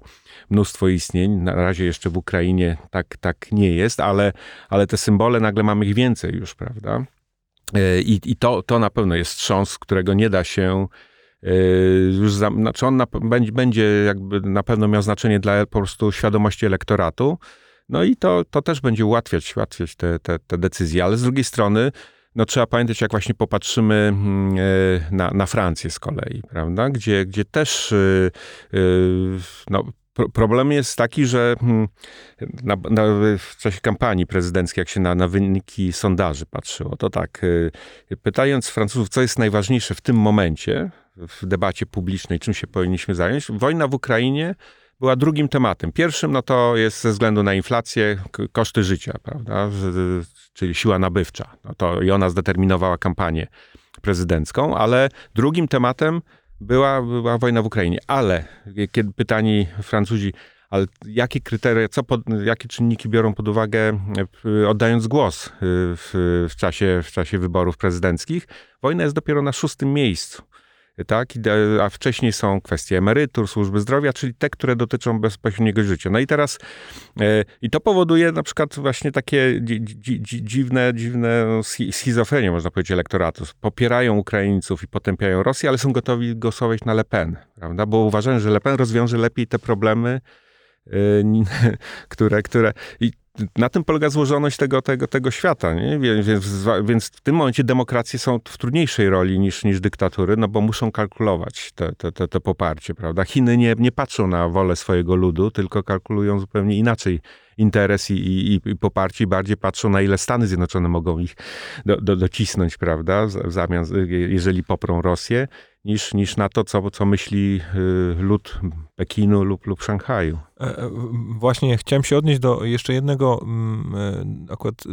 mnóstwo istnień. Na razie jeszcze w Ukrainie tak, tak nie jest, ale, ale te symbole nagle mamy ich więcej już, prawda. E, I, i to, to na pewno jest wstrząs, którego nie da się już za, znaczy on na, będzie, będzie jakby na pewno miał znaczenie dla po prostu świadomości elektoratu. No i to, to też będzie ułatwiać, ułatwiać te, te, te decyzje, ale z drugiej strony no trzeba pamiętać, jak właśnie popatrzymy mm, e, na, na Francję z kolei, prawda? Gdzie, gdzie też e, e, no, problem jest taki, że hmm, na, na, w czasie kampanii prezydenckiej, jak się na, na wyniki sondaży patrzyło, to tak, pytając Francuzów, co jest najważniejsze w tym momencie w debacie publicznej, czym się powinniśmy zająć, wojna w Ukrainie była drugim tematem. Pierwszym, no to jest ze względu na inflację, koszty życia, prawda, czyli siła nabywcza. No to i ona zdeterminowała kampanię prezydencką, ale drugim tematem była, była wojna w Ukrainie. Ale kiedy pytani Francuzi, ale jakie kryteria, co pod, jakie czynniki biorą pod uwagę, oddając głos w, w, czasie, w czasie wyborów prezydenckich, wojna jest dopiero na szóstym miejscu tak? A wcześniej są kwestie emerytur, służby zdrowia, czyli te, które dotyczą bezpośredniego życia. No i teraz e, i to powoduje na przykład właśnie takie dzi, dzi, dziwne, dziwne schizofrenie, można powiedzieć, elektoratu. Popierają Ukraińców i potępiają Rosję, ale są gotowi głosować na Le Pen, prawda? Bo uważają, że Le Pen rozwiąże lepiej te problemy, e, które, które... I na tym polega złożoność tego, tego, tego świata. Nie? Więc, więc w tym momencie demokracje są w trudniejszej roli niż, niż dyktatury, no bo muszą kalkulować te, te, te, te poparcie, prawda? Chiny nie, nie patrzą na wolę swojego ludu, tylko kalkulują zupełnie inaczej interes i, i, i poparcie, bardziej patrzą na ile Stany Zjednoczone mogą ich do, do, docisnąć, prawda, w zamian, jeżeli poprą Rosję, niż, niż na to, co, co myśli y, lud Pekinu lub, lub Szanghaju. E, e, właśnie chciałem się odnieść do jeszcze jednego mm, e, akurat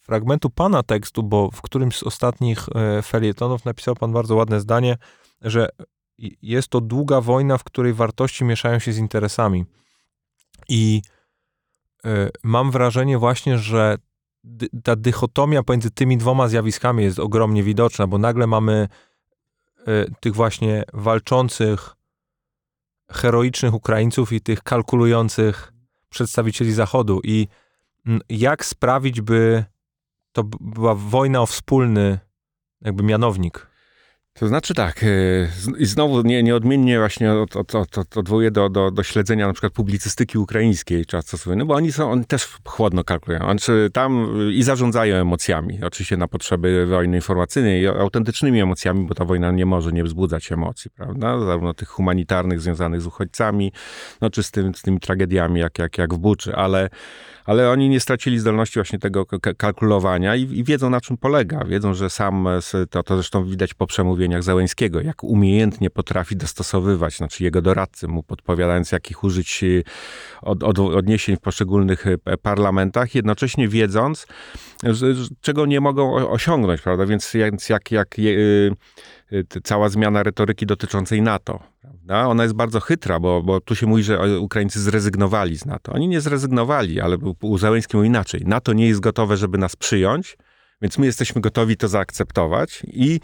fragmentu pana tekstu, bo w którymś z ostatnich felietonów napisał pan bardzo ładne zdanie, że jest to długa wojna, w której wartości mieszają się z interesami. I mam wrażenie właśnie, że ta dychotomia pomiędzy tymi dwoma zjawiskami jest ogromnie widoczna, bo nagle mamy tych właśnie walczących, heroicznych Ukraińców i tych kalkulujących przedstawicieli Zachodu. I mm, jak sprawić, by to była wojna o wspólny jakby mianownik? To znaczy tak, e, i znowu nie, nieodmiennie właśnie od, od, od, odwołuję do, do, do śledzenia na przykład publicystyki ukraińskiej czas no bo oni są, oni też chłodno kalkulują. Znaczy tam i zarządzają emocjami, oczywiście na potrzeby wojny informacyjnej, autentycznymi emocjami, bo ta wojna nie może nie wzbudzać emocji, prawda? Zarówno tych humanitarnych związanych z uchodźcami, no czy z, tym, z tymi tragediami jak, jak, jak w Buczy, ale ale oni nie stracili zdolności właśnie tego kalkulowania i, i wiedzą na czym polega. Wiedzą, że sam, to, to zresztą widać po przemówieniach Załęskiego, jak umiejętnie potrafi dostosowywać, znaczy jego doradcy mu podpowiadając, jakich użyć y, od, od, odniesień w poszczególnych y, parlamentach, jednocześnie wiedząc, że, czego nie mogą osiągnąć, prawda? Więc, jak, jak y, cała zmiana retoryki dotyczącej NATO, Prawda? Ona jest bardzo chytra, bo, bo tu się mówi, że Ukraińcy zrezygnowali z NATO. Oni nie zrezygnowali, ale u Załęskim inaczej. NATO nie jest gotowe, żeby nas przyjąć, więc my jesteśmy gotowi to zaakceptować i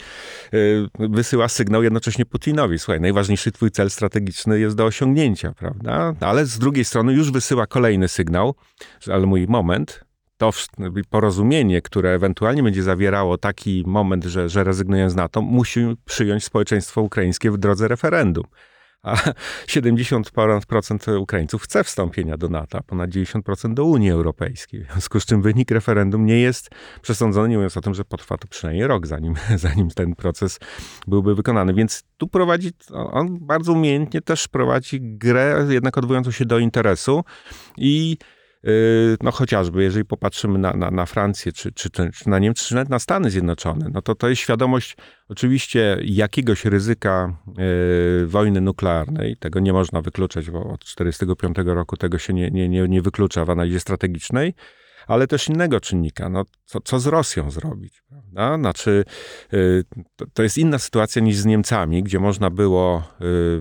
y, wysyła sygnał jednocześnie Putinowi. Słuchaj, najważniejszy twój cel strategiczny jest do osiągnięcia, prawda? Ale z drugiej strony już wysyła kolejny sygnał, ale mój moment, to porozumienie, które ewentualnie będzie zawierało taki moment, że, że rezygnując z NATO, musi przyjąć społeczeństwo ukraińskie w drodze referendum. A 70% Ukraińców chce wstąpienia do NATO, ponad 90% do Unii Europejskiej. W związku z czym wynik referendum nie jest przesądzony, nie mówiąc o tym, że potrwa to przynajmniej rok, zanim, zanim ten proces byłby wykonany. Więc tu prowadzi, on bardzo umiejętnie też prowadzi grę, jednak odwołującą się do interesu i no chociażby, jeżeli popatrzymy na, na, na Francję, czy, czy, czy na Niemcy, czy nawet na Stany Zjednoczone, no to to jest świadomość oczywiście jakiegoś ryzyka yy, wojny nuklearnej. Tego nie można wykluczać, bo od 1945 roku tego się nie, nie, nie, nie wyklucza w analizie strategicznej ale też innego czynnika. No, co, co z Rosją zrobić? Prawda? Znaczy, y, to, to, jest inna sytuacja niż z Niemcami, gdzie można było y,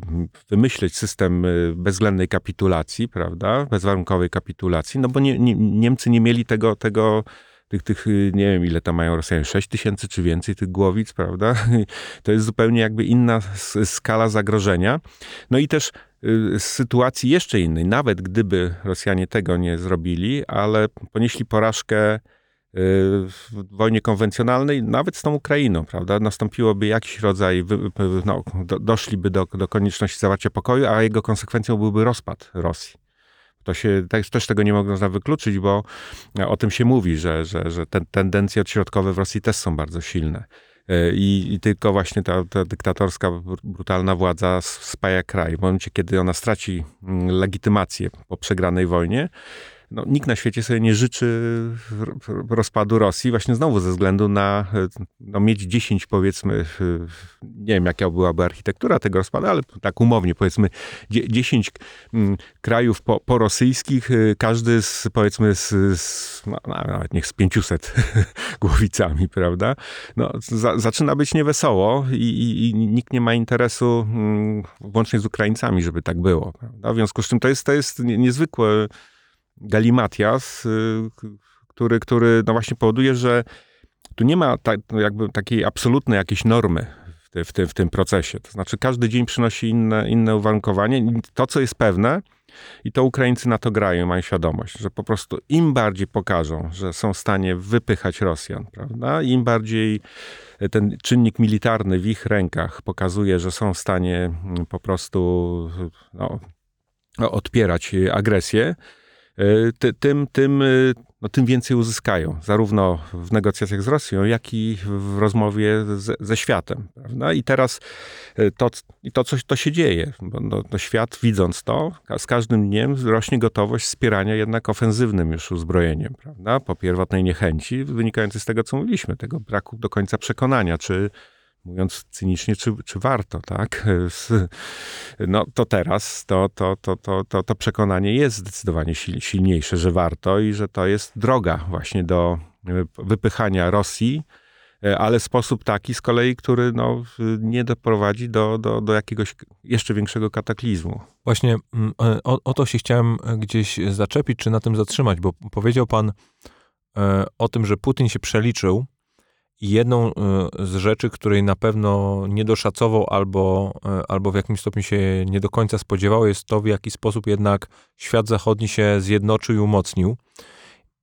wymyśleć system y, bezwzględnej kapitulacji, prawda? bezwarunkowej kapitulacji, no bo nie, nie, Niemcy nie mieli tego, tego tych, tych, nie wiem ile tam mają Rosjanie, 6 tysięcy czy więcej tych głowic, prawda? To jest zupełnie jakby inna skala zagrożenia. No i też Y, z sytuacji jeszcze innej. Nawet gdyby Rosjanie tego nie zrobili, ale ponieśli porażkę w wojnie konwencjonalnej, nawet z tą Ukrainą, prawda, nastąpiłoby jakiś rodzaj, no, do, doszliby do, do konieczności zawarcia pokoju, a jego konsekwencją byłby rozpad Rosji. To się, też, tego nie można wykluczyć, bo o tym się mówi, że, że, że te tendencje odśrodkowe w Rosji też są bardzo silne. E, I, I, tylko właśnie ta, ta, dyktatorska, brutalna władza spaja kraj. W momencie, kiedy ona straci mm, legitymację po przegranej wojnie, no, nikt na świecie sobie nie życzy rozpadu Rosji, właśnie znowu ze względu na no, mieć 10 powiedzmy, nie wiem jaka byłaby architektura tego rozpadu, ale tak umownie powiedzmy 10 mm, krajów po, porosyjskich, y, każdy z powiedzmy z, z no, nawet niech z 500 głowicami, prawda? No, za, zaczyna być niewesoło i, i, i, nikt nie ma interesu, mm, włącznie z Ukraińcami, żeby tak było. Prawda? W związku z czym to jest, to jest niezwykłe galimatias, y, który, który no właśnie powoduje, że tu nie ma ta, no jakby takiej absolutnej jakiejś normy w, te, w, tym, w tym procesie. To znaczy każdy dzień przynosi inne, inne uwarunkowanie. To, co jest pewne, i to Ukraińcy na to grają, mają świadomość, że po prostu im bardziej pokażą, że są w stanie wypychać Rosjan, prawda? Im bardziej ten czynnik militarny w ich rękach pokazuje, że są w stanie mm, po prostu no, odpierać agresję, E, tym, tym, e, no, tym więcej uzyskają, zarówno w negocjacjach z Rosją, jak i w rozmowie ze, ze światem. Prawda? I teraz e, to, i to, coś, to się dzieje, bo no, no świat widząc to, z każdym dniem rośnie gotowość wspierania jednak ofensywnym już uzbrojeniem, prawda? po pierwotnej niechęci, wynikającej z tego, co mówiliśmy, tego braku do końca przekonania, czy mówiąc cynicznie, czy, czy warto, tak? No to teraz to, to, to, to, to, to przekonanie jest zdecydowanie silniejsze, że warto i że to jest droga właśnie do e, wypychania Rosji, e, ale sposób taki z kolei, który no, nie doprowadzi do, do, do jakiegoś jeszcze większego kataklizmu. Właśnie mm, e, o, o to się chciałem gdzieś zaczepić, czy na tym zatrzymać, bo powiedział pan o tym, że Putin się przeliczył jedną e, z rzeczy, której na pewno nie doszacował albo, e, albo w jakimś stopniu się nie do końca spodziewał, jest to, w jaki sposób jednak świat zachodni się zjednoczył i umocnił.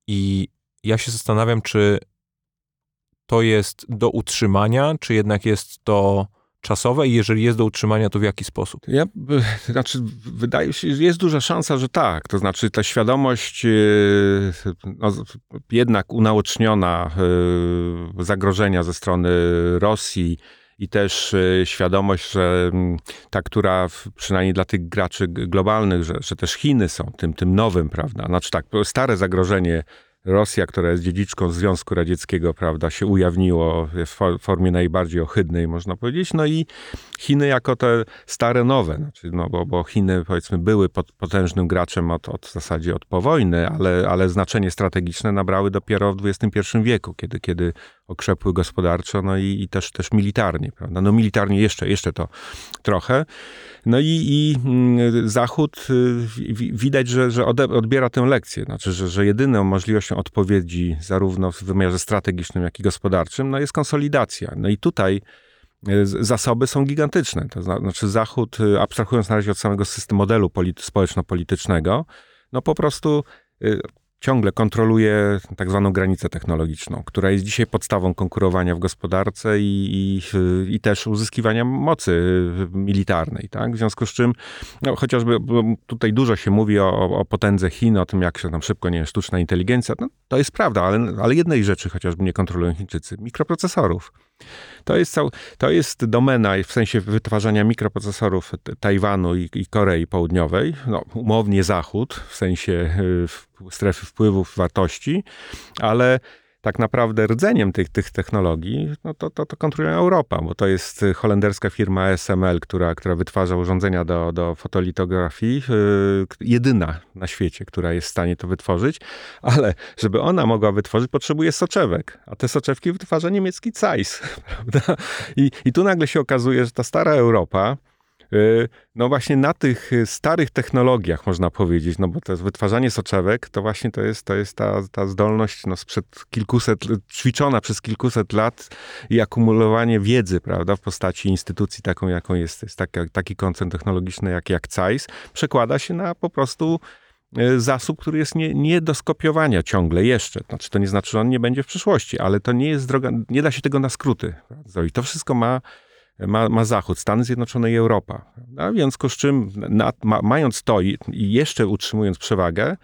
I ja się zastanawiam, czy to jest do utrzymania, czy jednak jest to czasowe i jeżeli jest do utrzymania, to w jaki sposób? Ja, znaczy, wydaje się, że jest duża szansa, że tak. To znaczy, ta świadomość e, no, jednak unaoczniona e, zagrożenia ze strony Rosji i też świadomość, że ta, która przynajmniej dla tych graczy globalnych, że, że też Chiny są tym, tym nowym, prawda? Znaczy tak, stare zagrożenie Rosja, która jest dziedziczką Związku Radzieckiego, prawda, się ujawniło w formie najbardziej ohydnej, można powiedzieć. No i Chiny jako te stare, nowe, znaczy, no bo, bo Chiny, powiedzmy, były potężnym graczem od, od w zasadzie od po wojny, ale, ale znaczenie strategiczne nabrały dopiero w XXI wieku, kiedy, kiedy okrzepły gospodarczo, no i, i też, też militarnie, prawda. No militarnie jeszcze, jeszcze to trochę. No i, i mm, Zachód y, widać, że, że odbiera tę lekcję. Znaczy, że, że jedyną możliwością odpowiedzi zarówno w wymiarze strategicznym, jak i gospodarczym, no jest konsolidacja. No i tutaj y, zasoby są gigantyczne. To znaczy Zachód, y, abstrahując na razie od samego systemu modelu społeczno-politycznego, no po prostu ciągle kontroluje tak zwaną granicę technologiczną, która jest dzisiaj podstawą konkurowania w gospodarce i, i, i też uzyskiwania mocy militarnej. Tak? W związku z czym, no, chociażby tutaj dużo się mówi o, o potędze Chin, o tym, jak się tam szybko, nie wiem, sztuczna inteligencja, no, to jest prawda, ale, ale jednej rzeczy chociażby nie kontrolują Chińczycy, mikroprocesorów. To jest, cał, to jest domena w sensie wytwarzania mikroprocesorów Tajwanu i, i Korei Południowej, no, umownie Zachód, w sensie y, strefy wpływów wartości, ale tak naprawdę rdzeniem tych, tych technologii, no to, to, to kontroluje Europa, bo to jest holenderska firma ASML, która, która wytwarza urządzenia do, do fotolitografii, yy, jedyna na świecie, która jest w stanie to wytworzyć, ale żeby ona mogła wytworzyć, potrzebuje soczewek, a te soczewki wytwarza niemiecki Zeiss, prawda? I, I tu nagle się okazuje, że ta stara Europa, Y, no właśnie na tych y, starych technologiach, można powiedzieć, no bo to jest wytwarzanie soczewek, to właśnie to jest, to jest ta, ta zdolność no sprzed kilkuset, ćwiczona przez kilkuset lat i akumulowanie wiedzy, prawda, w postaci instytucji taką, jaką jest, jest taki, taki koncern technologiczny jak, jak CAIS, przekłada się na po prostu e, zasób, który jest nie, nie do skopiowania ciągle jeszcze. Znaczy, to nie znaczy, że on nie będzie w przyszłości, ale to nie jest droga, nie da się tego na skróty zrobić. To wszystko ma, ma, ma Zachód, Stany Zjednoczone i Europa. A w związku z czym, na, ma, mając to i, i, jeszcze utrzymując przewagę,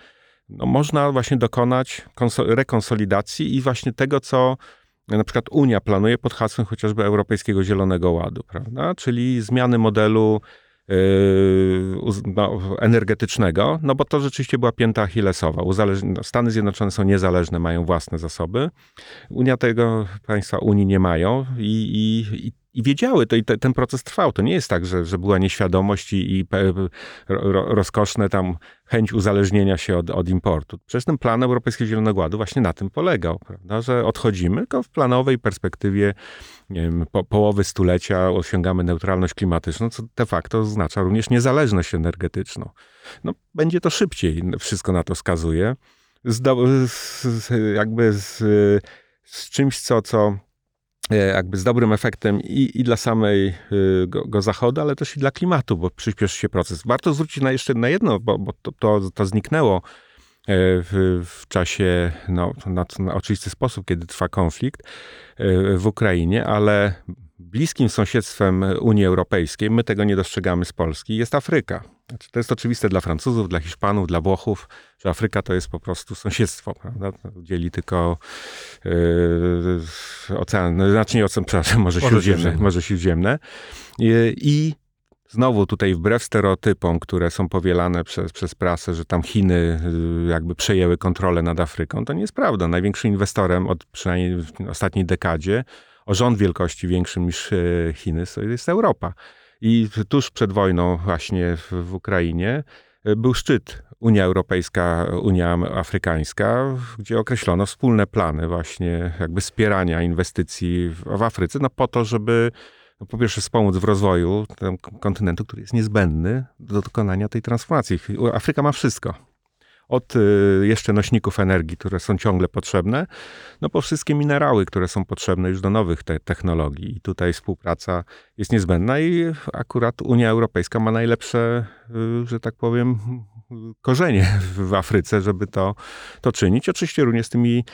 no, można właśnie dokonać rekonsolidacji i właśnie tego, co na przykład Unia planuje pod hasłem chociażby Europejskiego Zielonego Ładu, prawda? Czyli zmiany modelu yy, no, energetycznego, no bo to rzeczywiście była pięta achillesowa. No, Stany Zjednoczone są niezależne, mają własne zasoby. Unia tego, państwa Unii nie mają i, i, i i wiedziały to i te, ten proces trwał. To nie jest tak, że, że była nieświadomość i, i ro, rozkoszne tam chęć uzależnienia się od, od importu. Przecież ten plan Europejskiego Zielonego Ładu właśnie na tym polegał, prawda? że odchodzimy, tylko w planowej perspektywie wiem, po, połowy stulecia osiągamy neutralność klimatyczną, co de facto oznacza również niezależność energetyczną. No, będzie to szybciej, wszystko na to wskazuje. Z, z, jakby z, z czymś, co, co jakby z dobrym efektem i, i dla samej e, go, go, zachodu, ale też i dla klimatu, bo przyspieszy się proces. Warto zwrócić na jeszcze na jedno, bo, bo to, to, to, zniknęło e, w, w czasie, no, na, na oczywisty sposób, kiedy trwa konflikt w Ukrainie, ale bliskim sąsiedztwem Unii Europejskiej, my tego nie dostrzegamy z Polski, jest Afryka. Znaczy, to jest oczywiste dla Francuzów, dla Hiszpanów, dla Włochów, że Afryka to jest po prostu sąsiedztwo, prawda? Dzieli tylko yy, ocean, no, znaczy nie ocean, przepraszam, Morze Śródziemne. Morze Śródziemne. I, I znowu tutaj wbrew stereotypom, które są powielane przez, przez prasę, że tam Chiny yy, jakby przejęły kontrolę nad Afryką, to nie jest prawda. Największym inwestorem od przynajmniej w ostatniej dekadzie o rząd wielkości większym niż e, Chiny, to jest Europa. I tuż przed wojną właśnie w, Ukrainie e, był szczyt Unia Europejska, Unia Afrykańska, gdzie określono wspólne plany właśnie jakby wspierania inwestycji w, w Afryce, no po to, żeby no po pierwsze wspomóc w rozwoju kontynentu, który jest niezbędny do dokonania tej transformacji. Afryka ma wszystko od y, jeszcze nośników energii, które są ciągle potrzebne, no po wszystkie minerały, które są potrzebne już do nowych te technologii. I tutaj współpraca jest niezbędna i akurat Unia Europejska ma najlepsze, y, że tak powiem, korzenie w Afryce, żeby to, to czynić. Oczywiście również z tymi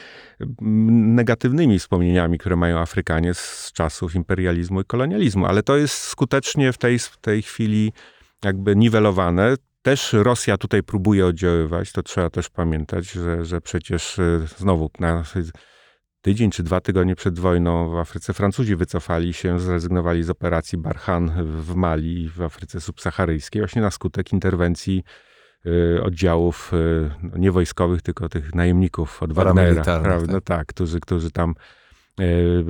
mm, negatywnymi wspomnieniami, które mają Afrykanie z czasów imperializmu i kolonializmu, ale to jest skutecznie w tej, w tej chwili jakby niwelowane. Też Rosja tutaj próbuje oddziaływać, to trzeba też pamiętać, że, że przecież y, znowu na tydzień czy dwa tygodnie przed wojną w Afryce Francuzi wycofali się, zrezygnowali z operacji Barhan w Mali, w Afryce subsaharyjskiej, właśnie na skutek interwencji y, oddziałów y, no, nie wojskowych, tylko tych najemników od Wagnera, prawda? Tak. tak, którzy, którzy tam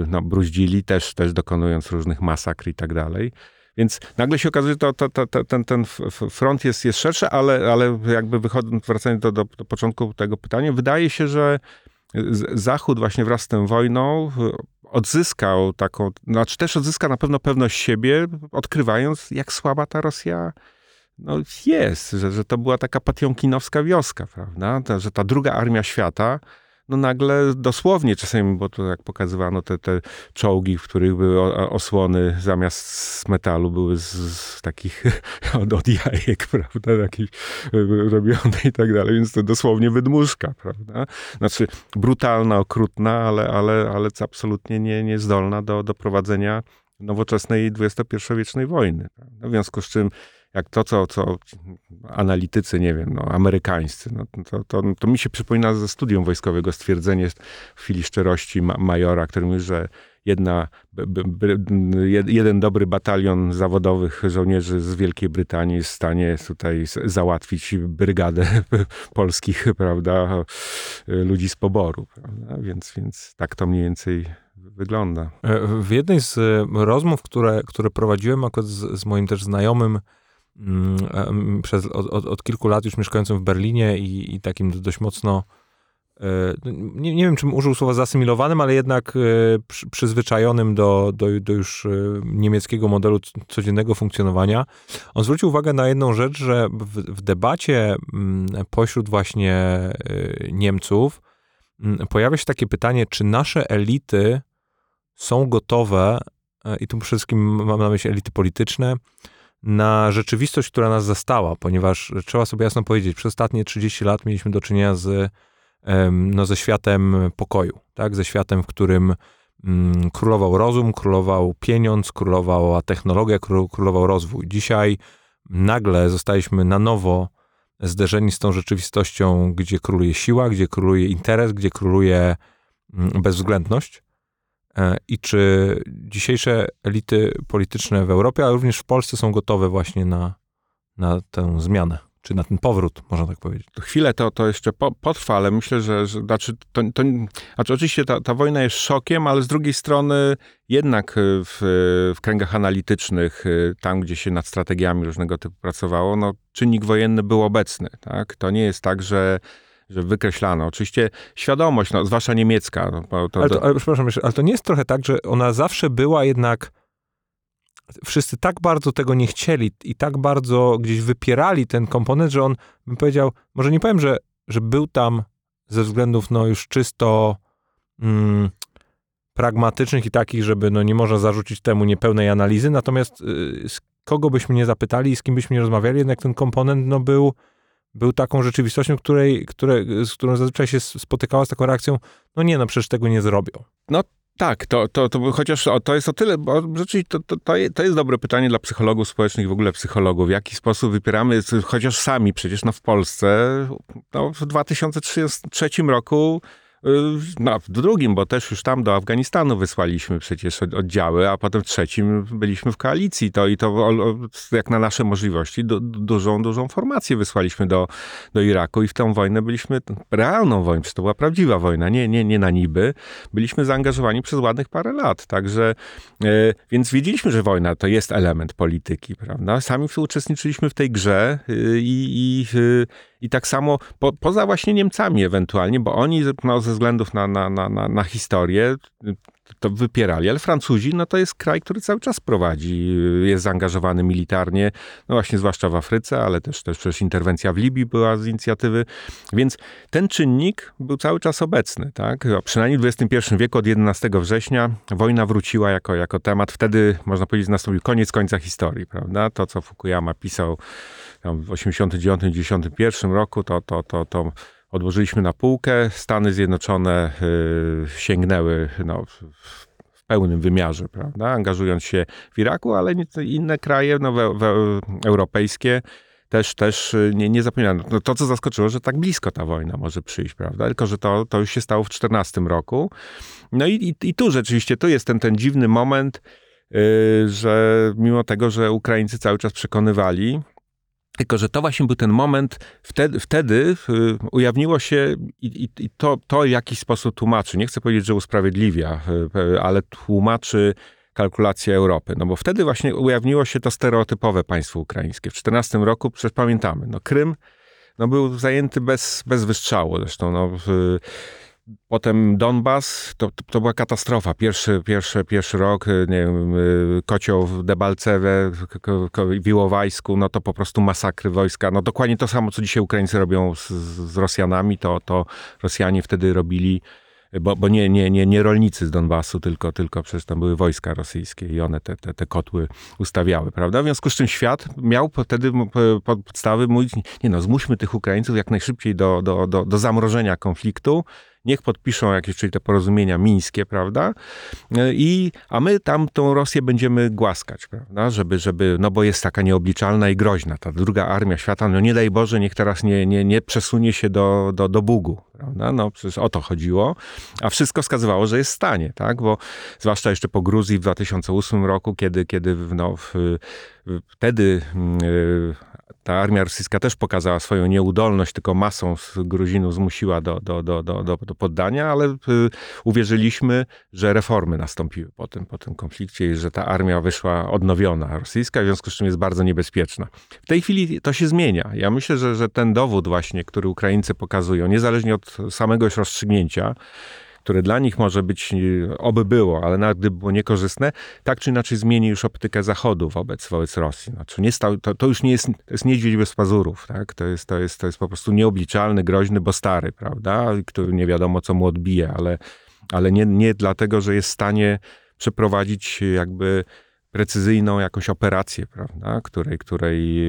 no, bruździli, też, też dokonując różnych masakr i tak dalej. Więc nagle się okazuje, że to, to, to, ten, ten front jest, jest szerszy, ale, ale jakby wychodząc, wracając do, do, do początku tego pytania, wydaje się, że Zachód właśnie wraz z tą wojną odzyskał taką, znaczy też odzyska na pewno pewność siebie, odkrywając, jak słaba ta Rosja no, jest, że, że to była taka patiomkinowska wioska, prawda? Że ta druga armia świata no nagle dosłownie czasami, bo to jak pokazywano te, te czołgi, w których były osłony zamiast z metalu, były z, z takich od, od jajek, prawda, jakiś robione i tak dalej, więc to dosłownie wydmuszka, prawda. Znaczy brutalna, okrutna, ale, ale, ale absolutnie nie, niezdolna do, do prowadzenia nowoczesnej XXI-wiecznej wojny. Prawda? W związku z czym jak to, co, co analitycy, nie wiem, no, amerykańscy, no, to, to, to mi się przypomina ze studium wojskowego stwierdzenie w chwili szczerości ma, majora, który mówi, że jedna, jeden dobry batalion zawodowych żołnierzy z Wielkiej Brytanii jest w stanie tutaj załatwić brygadę polskich, prawda, ludzi z poboru, prawda? Więc, więc tak to mniej więcej wygląda. E, w jednej z rozmów, które, które prowadziłem akurat z, z moim też znajomym, przez, od, od, od, kilku lat już mieszkającym w Berlinie i, i takim dość mocno e, no, nie, nie wiem, czym użył słowa zasymilowanym, ale jednak e, przy, przyzwyczajonym do, do, do, już e, niemieckiego modelu codziennego funkcjonowania. On zwrócił uwagę na jedną rzecz, że w, w debacie mm, pośród właśnie Niemców mm, pojawia się takie pytanie, czy nasze elity są gotowe, i tu przede wszystkim mam na myśli elity polityczne, na rzeczywistość, która nas zastała, ponieważ trzeba sobie jasno powiedzieć, przez ostatnie 30 lat mieliśmy do czynienia z, no, ze światem pokoju, tak? ze światem, w którym mm, królował rozum, królował pieniądz, królowała technologia, królował rozwój. Dzisiaj nagle zostaliśmy na nowo zderzeni z tą rzeczywistością, gdzie króluje siła, gdzie króluje interes, gdzie króluje mm, bezwzględność. E, I czy dzisiejsze elity polityczne w Europie, ale również w Polsce są gotowe właśnie na, na tę zmianę? czy na ten powrót, można tak powiedzieć. Chwilę to, to jeszcze po, potrwa, ale myślę, że, że znaczy, to, to, znaczy oczywiście ta, ta wojna jest szokiem, ale z drugiej strony jednak w, w kręgach analitycznych, tam gdzie się nad strategiami różnego typu pracowało, no, czynnik wojenny był obecny. Tak? To nie jest tak, że że wykreślano. Oczywiście świadomość, no, zwłaszcza niemiecka. No, to, ale, to, ale, przepraszam, ale to nie jest trochę tak, że ona zawsze była jednak wszyscy tak bardzo tego nie chcieli i tak bardzo gdzieś wypierali ten komponent, że on, bym powiedział, może nie powiem, że, że był tam ze względów no już czysto mm, pragmatycznych i takich, żeby no nie można zarzucić temu niepełnej analizy, natomiast y, z kogo byśmy nie zapytali i z kim byśmy nie rozmawiali, jednak ten komponent no był, był taką rzeczywistością, której, które, z którą zazwyczaj się spotykała z taką reakcją, no nie, no przecież tego nie zrobią. No tak, to, to, to chociaż to jest o tyle, bo rzeczywiście to, to, to, to jest dobre pytanie dla psychologów społecznych i w ogóle psychologów. W jaki sposób wypieramy, chociaż sami przecież no w Polsce no, w 2003 roku no, w drugim, bo też już tam do Afganistanu wysłaliśmy przecież oddziały, a potem w trzecim byliśmy w koalicji. To i to jak na nasze możliwości du, dużą, dużą formację wysłaliśmy do, do Iraku i w tę wojnę byliśmy, realną wojnę, to była prawdziwa wojna, nie, nie, nie na niby. Byliśmy zaangażowani przez ładnych parę lat, także, e, więc wiedzieliśmy, że wojna to jest element polityki, prawda? Sami uczestniczyliśmy w tej grze y, i, i, y, i tak samo po, poza właśnie Niemcami ewentualnie, bo oni no, ze względów na, na, na, na, na historię to wypierali, ale Francuzi, no to jest kraj, który cały czas prowadzi, jest zaangażowany militarnie, no właśnie zwłaszcza w Afryce, ale też, też przecież interwencja w Libii była z inicjatywy, więc ten czynnik był cały czas obecny, tak? Przynajmniej w XXI wieku od 11 września wojna wróciła jako, jako temat, wtedy można powiedzieć nastąpił koniec końca historii, prawda? To, co Fukuyama pisał w 89-91 roku, to, to, to, to odłożyliśmy na półkę. Stany Zjednoczone y, sięgnęły no, w pełnym wymiarze, prawda, angażując się w Iraku, ale inne kraje no, we, we, europejskie też, też y, nie, nie zapominano. No, to, co zaskoczyło, że tak blisko ta wojna może przyjść, prawda? Tylko, że to, to już się stało w 14 roku. No i, i, i tu rzeczywiście, tu jest ten, ten dziwny moment, yy, że mimo tego, że Ukraińcy cały czas przekonywali, tylko, że to właśnie był ten moment, wtedy, wtedy y, ujawniło się i, i, to, to w jakiś sposób tłumaczy, nie chcę powiedzieć, że usprawiedliwia, y, y, ale tłumaczy kalkulację Europy. No bo wtedy właśnie ujawniło się to stereotypowe państwo ukraińskie. W 14 roku, przecież pamiętamy, no Krym no, był zajęty bez, bez wystrzału. Zresztą no, Potem Donbas, to, to była katastrofa. Pierwszy, pierwszy, pierwszy rok, nie wiem, y, kocioł w Debalcewe, w Iłowajsku, no to po prostu masakry wojska. No dokładnie to samo, co dzisiaj Ukraińcy robią z, z Rosjanami, to, to Rosjanie wtedy robili bo, bo nie, nie, nie, nie rolnicy z Donbasu, tylko, tylko przecież tam były wojska rosyjskie i one te, te, te kotły ustawiały, prawda? W związku z czym świat miał wtedy podstawy mówić, nie no, zmuśmy tych Ukraińców jak najszybciej do, do, do, do zamrożenia konfliktu, niech podpiszą jakieś, czyli te porozumienia mińskie, prawda? I, a my tam tą Rosję będziemy głaskać, prawda? Żeby, żeby, no bo jest taka nieobliczalna i groźna, ta druga armia świata, no nie daj Boże, niech teraz nie, nie, nie przesunie się do, do, do Bugu, prawda? No przecież o to chodziło, a wszystko wskazywało, że jest w stanie, tak? Bo zwłaszcza jeszcze po Gruzji w 2008 roku, kiedy, kiedy no, w, wtedy yy, ta armia rosyjska też pokazała swoją nieudolność, tylko masą z Gruzinów zmusiła do, do, do, do, do poddania, ale y, uwierzyliśmy, że reformy nastąpiły po tym, po tym konflikcie i że ta armia wyszła odnowiona rosyjska, w związku z czym jest bardzo niebezpieczna. W tej chwili to się zmienia. Ja myślę, że, że ten dowód właśnie, który Ukraińcy pokazują, niezależnie od samego rozstrzygnięcia, które dla nich może być, e, oby było, ale nawet gdyby było niekorzystne, tak czy inaczej zmieni już optykę Zachodu wobec, wobec Rosji. Znaczy nie stał, to, to już nie jest, to jest niedźwiedź bez pazurów, tak? To jest, to, jest, to jest po prostu nieobliczalny, groźny, bo stary, prawda? Który nie wiadomo, co mu odbije, ale, ale nie, nie dlatego, że jest w stanie przeprowadzić jakby precyzyjną jakąś operację, prawda, której, której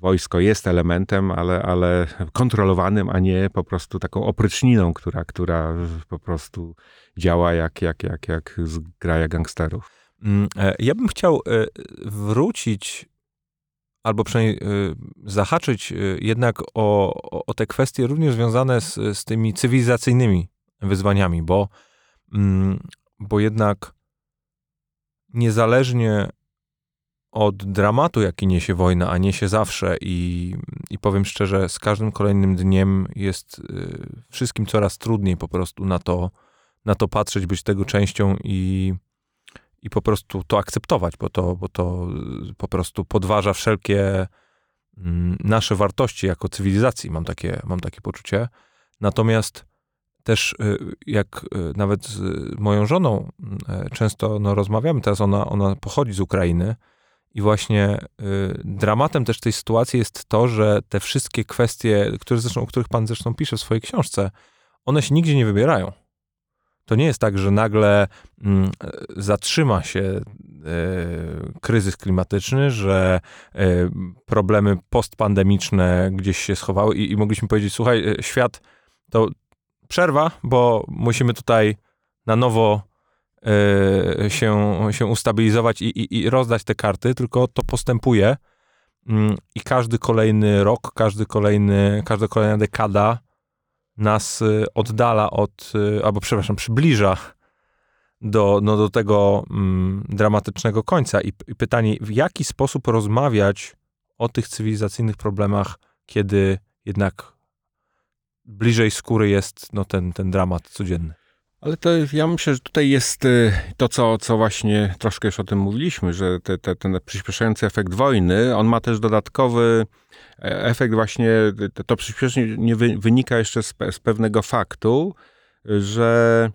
wojsko jest elementem, ale, ale kontrolowanym, a nie po prostu taką opryczniną, która, która po prostu działa jak, jak, jak, jak zgraja gangsterów. Mm, e, ja bym chciał e, wrócić albo przynajmniej y, zahaczyć jednak o, o te kwestie również związane z, z tymi cywilizacyjnymi wyzwaniami, bo, mm, bo jednak niezależnie od dramatu, jaki niesie wojna, a niesie zawsze i, i powiem szczerze, z każdym kolejnym dniem jest y, wszystkim coraz trudniej po prostu na to, na to patrzeć, być tego częścią i, i po prostu to akceptować, bo to, bo to po prostu podważa wszelkie mm, nasze wartości jako cywilizacji, mam takie, mam takie poczucie. Natomiast też y, jak y, nawet z moją żoną y, często no, rozmawiamy, teraz ona, ona pochodzi z Ukrainy i właśnie dramatem też tej sytuacji jest to, że te wszystkie kwestie, które zresztą, o których pan zresztą pisze w swojej książce, one się nigdzie nie wybierają. To nie jest tak, że nagle mm, zatrzyma się kryzys klimatyczny, że problemy postpandemiczne gdzieś się schowały i, i mogliśmy powiedzieć, słuchaj, świat to przerwa, bo musimy tutaj na nowo się, się ustabilizować i, i, i rozdać te karty, tylko to postępuje mm, i każdy kolejny rok, każdy kolejny, każda kolejna dekada nas y, oddala od, y, albo przepraszam, przybliża do, no, do tego mm, dramatycznego końca. I, I pytanie, w jaki sposób rozmawiać o tych cywilizacyjnych problemach, kiedy jednak bliżej skóry jest no, ten, ten dramat codzienny? Ale to ja myślę, że tutaj jest y, to, co, co właśnie troszkę już o tym mówiliśmy, że te, te, ten przyspieszający efekt wojny, on ma też dodatkowy e, efekt właśnie, to przyspieszenie wynika jeszcze z, z pewnego faktu, że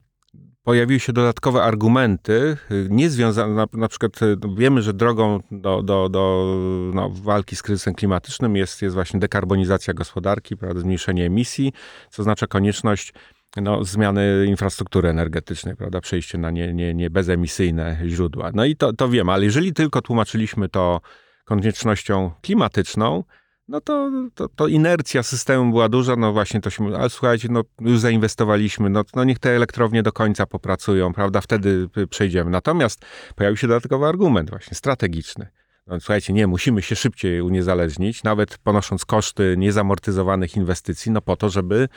pojawiły się dodatkowe argumenty, y, nie związane, na, na przykład y, no, wiemy, że drogą do, do, do no, walki z kryzysem klimatycznym jest, jest właśnie dekarbonizacja gospodarki, prawda, zmniejszenie emisji, co oznacza konieczność no, zmiany infrastruktury energetycznej, prawda, przejście na nie, nie, nie bezemisyjne źródła. No i to, to wiemy, ale jeżeli tylko tłumaczyliśmy to koniecznością klimatyczną, no to, to, to, inercja systemu była duża, no właśnie to się, ale słuchajcie, no już zainwestowaliśmy, no, no niech te elektrownie do końca popracują, prawda, wtedy przejdziemy. Natomiast pojawił się dodatkowy argument właśnie strategiczny. No, słuchajcie, nie, musimy się szybciej uniezależnić, nawet ponosząc koszty niezamortyzowanych inwestycji, no po to, żeby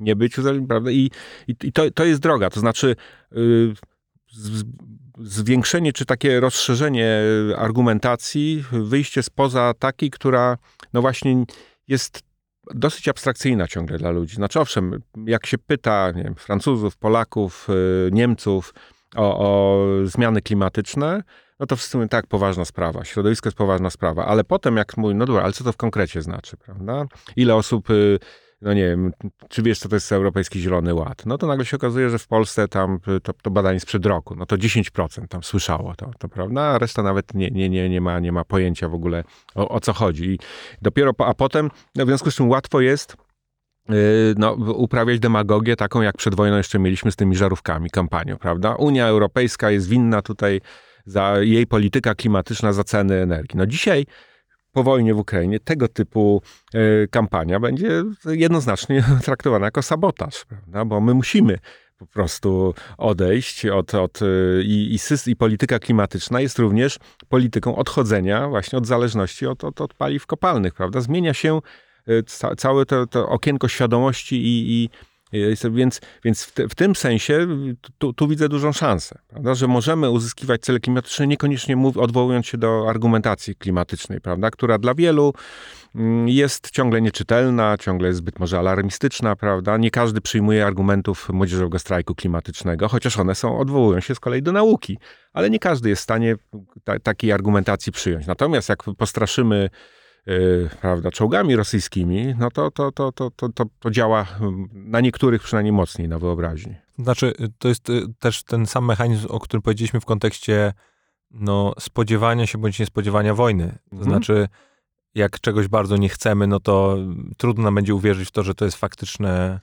nie być uzależnionym, prawda? I, i, i to, to jest droga, to znaczy yy, z, zwiększenie czy takie rozszerzenie argumentacji, wyjście spoza takiej, która no właśnie jest dosyć abstrakcyjna ciągle dla ludzi. Znaczy owszem, jak się pyta nie wiem, Francuzów, Polaków, yy, Niemców o, o zmiany klimatyczne, no to wszyscy mówią, tak, poważna sprawa, środowisko jest poważna sprawa, ale potem jak mówią, no dobra, ale co to w konkrecie znaczy, prawda? Ile osób y, no nie wiem, czy wiesz, co to jest Europejski Zielony Ład? No to nagle się okazuje, że w Polsce tam to, to badanie sprzed roku, no to 10% tam słyszało to, to prawda? A reszta nawet nie, nie, nie, nie, ma, nie ma pojęcia w ogóle o, o co chodzi. I dopiero, po, a potem, no w związku z czym łatwo jest yy, no, uprawiać demagogię taką, jak przed wojną jeszcze mieliśmy z tymi żarówkami, kampanią, prawda? Unia Europejska jest winna tutaj za jej polityka klimatyczna, za ceny energii. No dzisiaj po wojnie w Ukrainie tego typu e, kampania będzie jednoznacznie traktowana jako sabotaż, prawda? bo my musimy po prostu odejść od, od e, i, i, i, polityka klimatyczna jest również polityką odchodzenia właśnie od zależności od, od, od paliw kopalnych, prawda? Zmienia się e, ca, całe to, to okienko świadomości i, i więc, więc w, te, w, tym sensie tu, tu, widzę dużą szansę, prawda? że możemy uzyskiwać cele klimatyczne niekoniecznie mów, odwołując się do argumentacji klimatycznej, prawda? która dla wielu mm, jest ciągle nieczytelna, ciągle jest zbyt może alarmistyczna, prawda? Nie każdy przyjmuje argumentów młodzieżowego strajku klimatycznego, chociaż one są, odwołują się z kolei do nauki, ale nie każdy jest w stanie ta, takiej argumentacji przyjąć. Natomiast jak postraszymy prawda, czołgami rosyjskimi, no to, to, to, to, to, to, to działa na niektórych przynajmniej mocniej na wyobraźni. Znaczy, to jest y, też ten sam mechanizm, o którym powiedzieliśmy w kontekście no, spodziewania się bądź niespodziewania wojny. To mhm. znaczy, jak czegoś bardzo nie chcemy, no to trudno nam będzie uwierzyć w to, że to jest faktyczne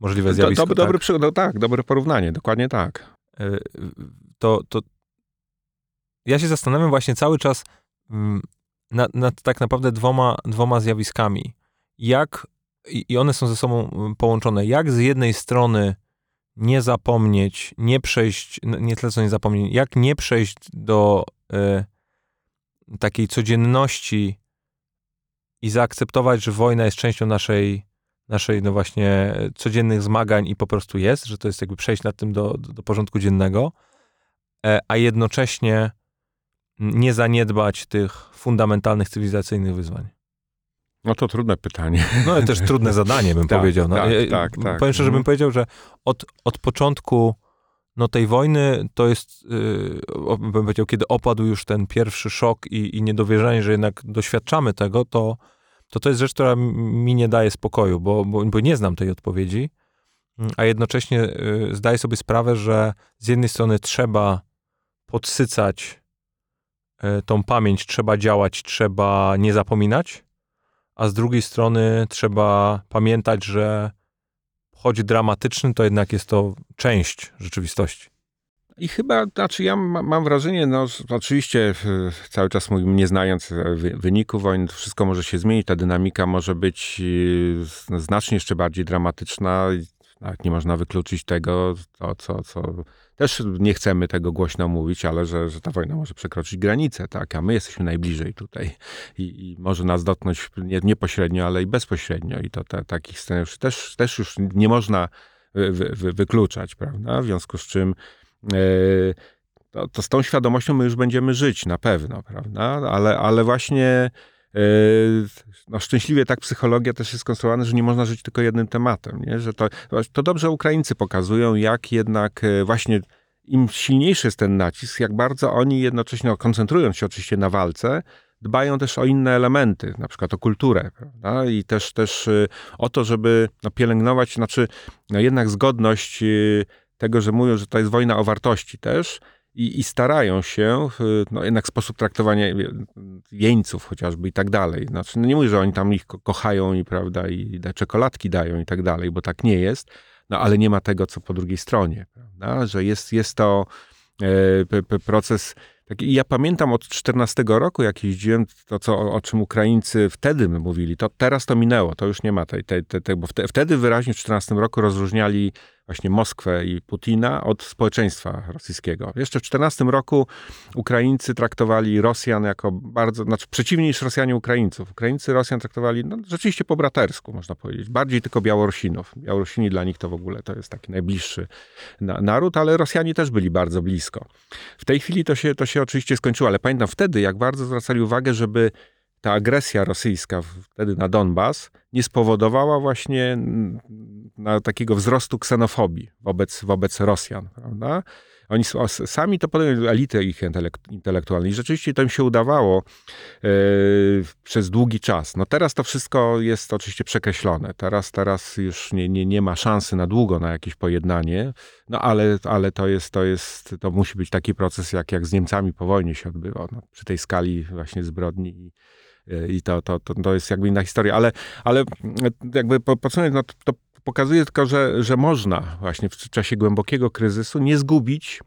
możliwe zjawisko. Do, do, tak? Dobry, no, tak, dobre porównanie, dokładnie tak. Y, to, to ja się zastanawiam właśnie cały czas mm, nad, nad tak naprawdę dwoma, dwoma zjawiskami. Jak, i, one są ze sobą mm, połączone, jak z jednej strony nie zapomnieć, nie przejść, nie tyle co nie zapomnieć, jak nie przejść do y, takiej codzienności i zaakceptować, że wojna jest częścią naszej, naszej no właśnie codziennych zmagań i po prostu jest, że to jest jakby przejść nad tym do, do, do porządku dziennego, e, a jednocześnie nie zaniedbać tych fundamentalnych cywilizacyjnych wyzwań. No to trudne pytanie. No ale też trudne zadanie, bym tak, powiedział. No, tak, tak, tak. Powiem szczerze, bym Mhm. powiedział, że od, od początku no, tej wojny to jest, yy, bym powiedział, kiedy opadł już ten pierwszy szok i, i niedowierzanie, że jednak doświadczamy tego, to to, to jest rzecz, która mi nie daje spokoju, bo, bo, bo nie znam tej odpowiedzi, mm, a jednocześnie yy, zdaję sobie sprawę, że z jednej strony trzeba podsycać tą pamięć, trzeba działać, trzeba nie zapominać, a z drugiej strony trzeba pamiętać, że choć dramatyczny, to jednak jest to część rzeczywistości. I chyba, znaczy ja ma, mam wrażenie, no oczywiście cały czas mówimy, nie znając e, wy, wyniku wojny, wszystko może się zmienić, ta dynamika może być z- znacznie jeszcze bardziej dramatyczna. Nawet nie można wykluczyć tego, to, co, co też nie chcemy tego głośno mówić, ale że, że ta wojna może przekroczyć granicę, tak, a my jesteśmy najbliżej tutaj i, i może nas dotknąć nie, nie pośrednio, ale i bezpośrednio i to te, takich scenariuszy też, też już nie można wy, wy, wy, wykluczać, prawda, w związku z czym e, to, to z tą świadomością my już będziemy żyć na pewno, prawda? Ale, ale właśnie no szczęśliwie tak psychologia też jest skonstruowana, że nie można żyć tylko jednym tematem, nie? Że to, to dobrze Ukraińcy pokazują, jak jednak e, właśnie im silniejszy jest ten nacisk, jak bardzo oni jednocześnie, no, koncentrując się oczywiście na walce, dbają też o inne elementy, na przykład o kulturę, prawda? I też, też e, o to, żeby no, pielęgnować, znaczy no, jednak zgodność e, tego, że mówią, że to jest wojna o wartości też i, i starają się, no jednak sposób traktowania jeńców chociażby i tak dalej. Znaczy, no nie mówię, że oni tam ich ko- kochają i prawda, i da- czekoladki dają i tak dalej, bo tak nie jest, no ale nie ma tego, co po drugiej stronie, prawda, że jest, jest to e, proces taki, ja pamiętam od 14 roku, jak jeździłem, to co, o, czym Ukraińcy wtedy mówili, to teraz to minęło, to już nie ma tej, tej, tej, tej bo wte, wtedy wyraźnie w 14 roku rozróżniali właśnie Moskwę i Putina od społeczeństwa rosyjskiego. Jeszcze w 14 roku Ukraińcy traktowali Rosjan jako bardzo, znaczy przeciwnie niż Rosjanie Ukraińców. Ukraińcy Rosjan traktowali no, rzeczywiście po bratersku, można powiedzieć. Bardziej tylko Białorusinów. Białorusini dla nich to w ogóle to jest taki najbliższy na, naród, ale Rosjanie też byli bardzo blisko. W tej chwili to się, to się oczywiście skończyło, ale pamiętam wtedy, jak bardzo zwracali uwagę, żeby ta agresja rosyjska wtedy na Donbas nie spowodowała właśnie mm, takiego wzrostu ksenofobii wobec, wobec Rosjan, prawda? Oni sami to podejmowali, elity ich intelekt, intelektualnej. I rzeczywiście to im się udawało e, przez długi czas. No teraz to wszystko jest oczywiście przekreślone. Teraz, teraz już nie, nie, nie ma szansy na długo na jakieś pojednanie, no ale, ale to jest, to jest, to musi być taki proces, jak, jak z Niemcami po wojnie się odbywał, no, przy tej skali właśnie zbrodni i, i to, to, to, to jest jakby inna historia. Ale, ale jakby po- podsumowując, no, to pokazuje tylko, że, że można właśnie w czasie głębokiego kryzysu nie zgubić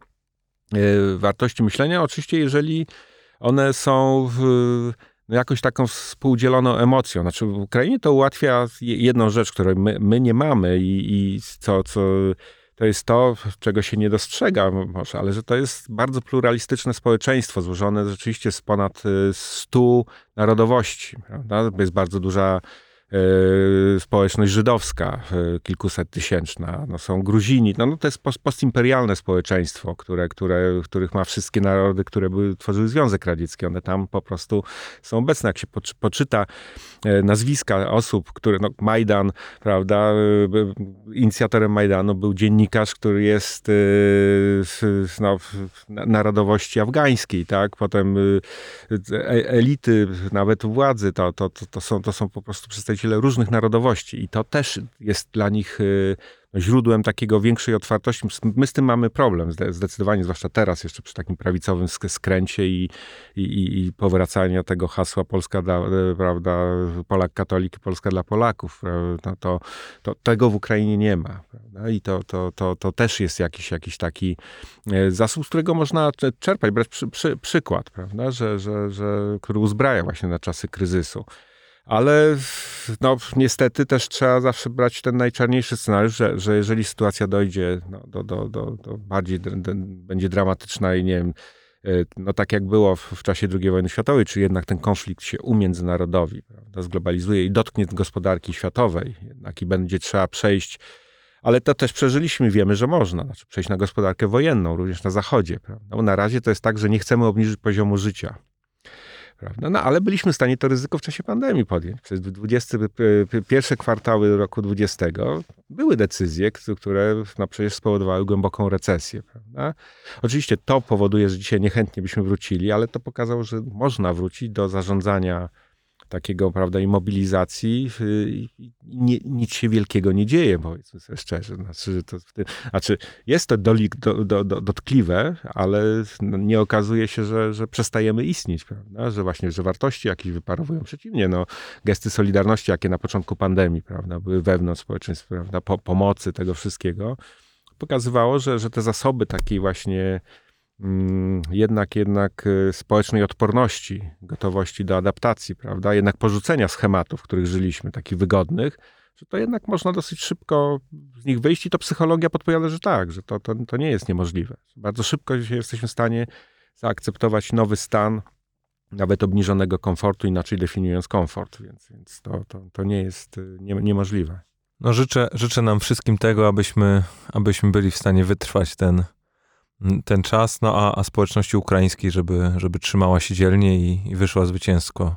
e, wartości myślenia. Oczywiście, jeżeli one są w, no, jakoś taką współdzieloną emocją. Znaczy Ukrainie to ułatwia je- jedną rzecz, której my, my nie mamy i, i co, co to jest to, czego się nie dostrzega może, ale że to jest bardzo pluralistyczne społeczeństwo, złożone rzeczywiście z ponad y, 100 narodowości. Prawda? Jest bardzo duża społeczność żydowska, e, kilkuset tysięczna. No, są Gruzini. No, no, to jest post- postimperialne społeczeństwo, które, które, których ma wszystkie narody, które były, tworzyły Związek Radziecki. One tam po prostu są obecne. Jak się poczy, poczyta e, nazwiska osób, które, no, Majdan, prawda, e, inicjatorem Majdanu był dziennikarz, który jest e, no, narodowości afgańskiej, tak? Potem e, e- elity, nawet władzy, to, to, to, to, są, to są po prostu przedstawiciele różnych narodowości i to też jest dla nich y, źródłem takiego większej otwartości. My z tym mamy problem, zdecydowanie, zwłaszcza teraz, jeszcze przy takim prawicowym skręcie i, i, i powracania tego hasła Polska dla, e, prawda, Polak katolik, Polska dla Polaków. No to, to, tego w Ukrainie nie ma. Prawda? I to, to, to, to też jest jakiś, jakiś taki zasób, z którego można czerpać, brać przy, przy, przykład, prawda? Że, że, że, który uzbraja właśnie na czasy kryzysu. Ale no, niestety też trzeba zawsze brać ten najczarniejszy scenariusz, że, że jeżeli sytuacja dojdzie no, do, do, do, do bardziej będzie dramatyczna i nie wiem, e, no tak jak było w, w, czasie II wojny światowej, czy jednak ten konflikt się umiędzynarodowi, prawda, zglobalizuje i dotknie gospodarki światowej, jednak i będzie trzeba przejść, ale to też przeżyliśmy, wiemy, że można, znaczy przejść na gospodarkę wojenną, również na zachodzie, prawda? Bo na razie to jest tak, że nie chcemy obniżyć poziomu życia. Prawda? No ale byliśmy w stanie to ryzyko w czasie pandemii podjąć. Przez 20, pierwsze kwartały roku 20 były decyzje, które no, przecież spowodowały głęboką recesję. Prawda? Oczywiście to powoduje, że dzisiaj niechętnie byśmy wrócili, ale to pokazało, że można wrócić do zarządzania takiego, prawda, imobilizacji nie, nic się wielkiego nie dzieje, powiedzmy sobie szczerze. Znaczy, to, znaczy jest to dolik, do, do, do, dotkliwe, ale nie okazuje się, że, że przestajemy istnieć, prawda? Że właśnie, że wartości jakieś wyparowują. Przeciwnie, no, gesty solidarności, jakie na początku pandemii, prawda, były wewnątrz społeczeństw, prawda, po, pomocy tego wszystkiego, pokazywało, że, że te zasoby takiej właśnie jednak, jednak y, społecznej odporności, gotowości do adaptacji, prawda? Jednak porzucenia schematów, w których żyliśmy, takich wygodnych, że to jednak można dosyć szybko z nich wyjść i to psychologia podpowiada, że tak, że to, to, to nie jest niemożliwe. Bardzo szybko jesteśmy w stanie zaakceptować nowy stan, nawet obniżonego komfortu, inaczej definiując komfort, więc, więc to, to, to nie jest y, nie, niemożliwe. No życzę, życzę nam wszystkim tego, abyśmy, abyśmy byli w stanie wytrwać ten, ten czas, no a, a społeczności ukraińskiej, żeby, żeby trzymała się dzielnie i, i wyszła zwycięsko,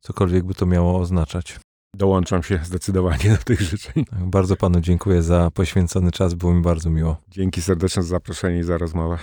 cokolwiek by to miało oznaczać. Dołączam się zdecydowanie do tych życzeń. Tak, bardzo panu dziękuję za poświęcony czas, było mi bardzo miło. Dzięki serdecznie za zaproszenie i za rozmowę.